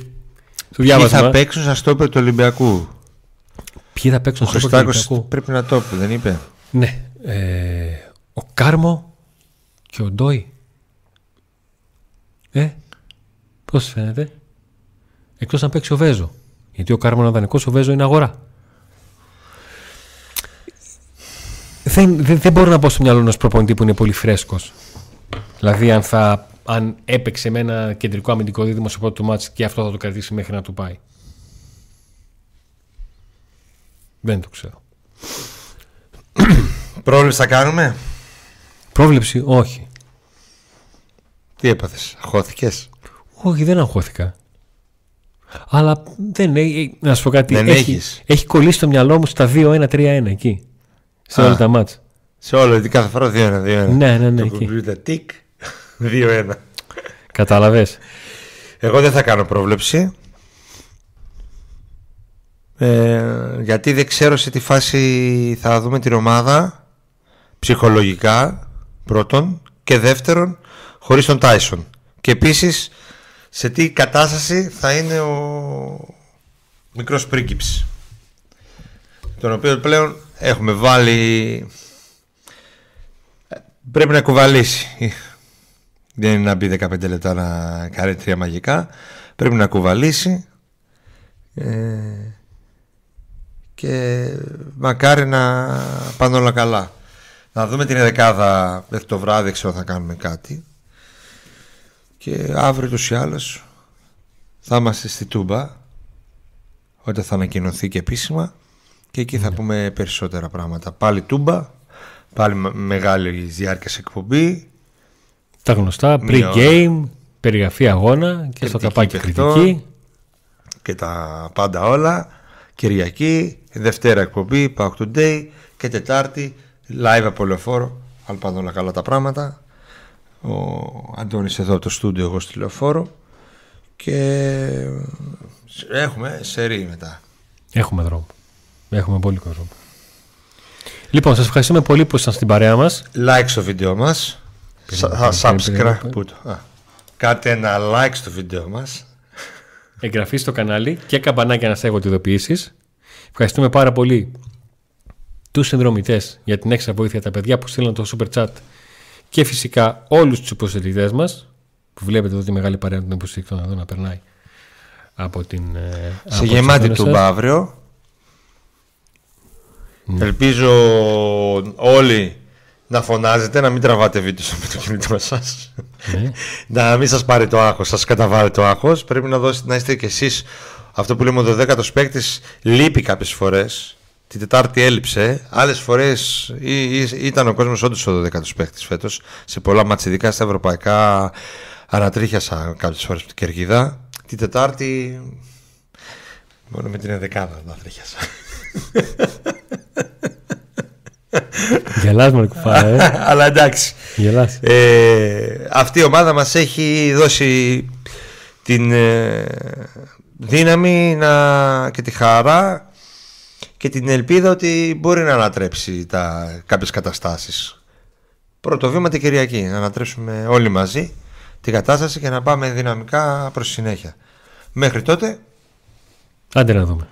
Ποιοι διάβασμα. θα παίξουν στα στόπερ του Ολυμπιακού. Ποιοι θα παίξουν Ο στο Χριστάκος Ολυμπιακό. πρέπει να το πει, δεν είπε; Ναι. Ε, ο Κάρμο και ο Ντόι. Ε, πώς φαίνεται; Εκτός αν παίξει ο Βέζο. Γιατί ο Κάρμο είναι δανεικό, ο Βέζο είναι αγορά. Δεν, δεν, δεν μπορώ να πω στο μυαλό ενός προπονητή που είναι πολύ φρέσκος. Δηλαδή, αν, θα, αν έπαιξε με ένα κεντρικό αμυντικό δίδυμο στο πρώτο του μάτς και αυτό θα το κρατήσει μέχρι να του πάει. Δεν το ξέρω. Πρόβλεψη θα κάνουμε; Πρόβλεψη, όχι. Τι έπαθες, αχώθηκες. Όχι, δεν αγχώθηκα. Αλλά δεν έχει. Να σου πω κάτι. Δεν έχει, έχεις. έχει κολλήσει το μυαλό μου στα 2-1-3-1 εκεί. Σε Α. όλα τα μάτς. Σε όλο, γιατί κάθε φορά 2-1, 2-1. Ναι, ναι, ναι, Το εκεί. κομπιούτερ τικ, 2-1. Κατάλαβες. Εγώ δεν θα κάνω πρόβλεψη. Ε, γιατί δεν ξέρω σε τι φάση θα δούμε την ομάδα ψυχολογικά πρώτον και δεύτερον χωρίς τον Τάισον και επίσης σε τι κατάσταση θα είναι ο μικρός πρίγκιψης τον οποίο πλέον έχουμε βάλει ε, πρέπει να κουβαλήσει. Δεν είναι να μπει 15 λεπτά να κάνει τρία μαγικά. Πρέπει να κουβαλήσει ε, και μακάρι να πάνε όλα καλά. Να δούμε την δεκάδα. Μέχρι το βράδυ ξέρω θα κάνουμε κάτι και αύριο τους ή άλλως θα είμαστε στη Τούμπα όταν θα ανακοινωθεί και επίσημα και εκεί θα πούμε περισσότερα πράγματα πάλι Τούμπα πάλι με- μεγάλη διάρκεια εκπομπή Τα γνωστά. Μία Pre-game, περιγραφή αγώνα και στο Κριτική καπάκι παιχτών. κριτική. και τα πάντα όλα Κυριακή, Δευτέρα εκπομπή Pack Today και Τετάρτη live από λεωφόρο αν πάνε όλα καλά τα πράγματα ο Αντώνης εδώ από το στούντιο εγώ στη λεωφόρο και έχουμε σερί μετά Έχουμε δρόμο. Έχουμε πολύ δρόμο. Λοιπόν, σας ευχαριστούμε πολύ που ήσασταν στην παρέα μας. like στο βίντεο μας Περίμενε, Σα- περίμενε, περίμενε. subscribe πού το; Α, Κάντε ένα like στο βίντεο μας εγγραφή στο κανάλι και καμπανάκια να στέγονται ειδοποιήσεις. Ευχαριστούμε πάρα πολύ τους συνδρομητές για την έξτρα βοήθεια, τα παιδιά που στείλαν το super chat και φυσικά όλους τους υποστηρικτές μας που βλέπετε εδώ τη μεγάλη παρέα των υποστηρικτών εδώ να περνάει από την ε, από σε τις γεμάτη οθόνες σας. τούμπα αύριο Ελπίζω όλοι να φωνάζετε, να μην τραβάτε βίντεο με το κινητό σας. Ναι. να μην σας πάρει το άγχος, σας καταβάλει το άγχος. Πρέπει να, δώσετε, να είστε κι εσείς αυτό που λέμε ο 12ος παίκτης λείπει κάποιες φορές. Την Τετάρτη έλειψε. Άλλες φορές ή- ή- ήταν ο κόσμος όντως ο 12ος παίκτης φέτος. Σε πολλά μάτς, ειδικά στα ευρωπαϊκά ανατρίχιασα κάποιες φορές από την κερκίδα. Την Τετάρτη μόνο με την ενδεκάδα να τρίχιασα. Γελάς με κουφάρα, ε. Αλλά εντάξει. Γελάς. Ε, αυτή η ομάδα μας έχει δώσει την ε, δύναμη να, και τη χαρά και την ελπίδα ότι μπορεί να ανατρέψει τα, κάποιες καταστάσεις. Πρώτο βήμα την Κυριακή, να ανατρέψουμε όλοι μαζί την κατάσταση και να πάμε δυναμικά προς συνέχεια. Μέχρι τότε Άντε να δούμε.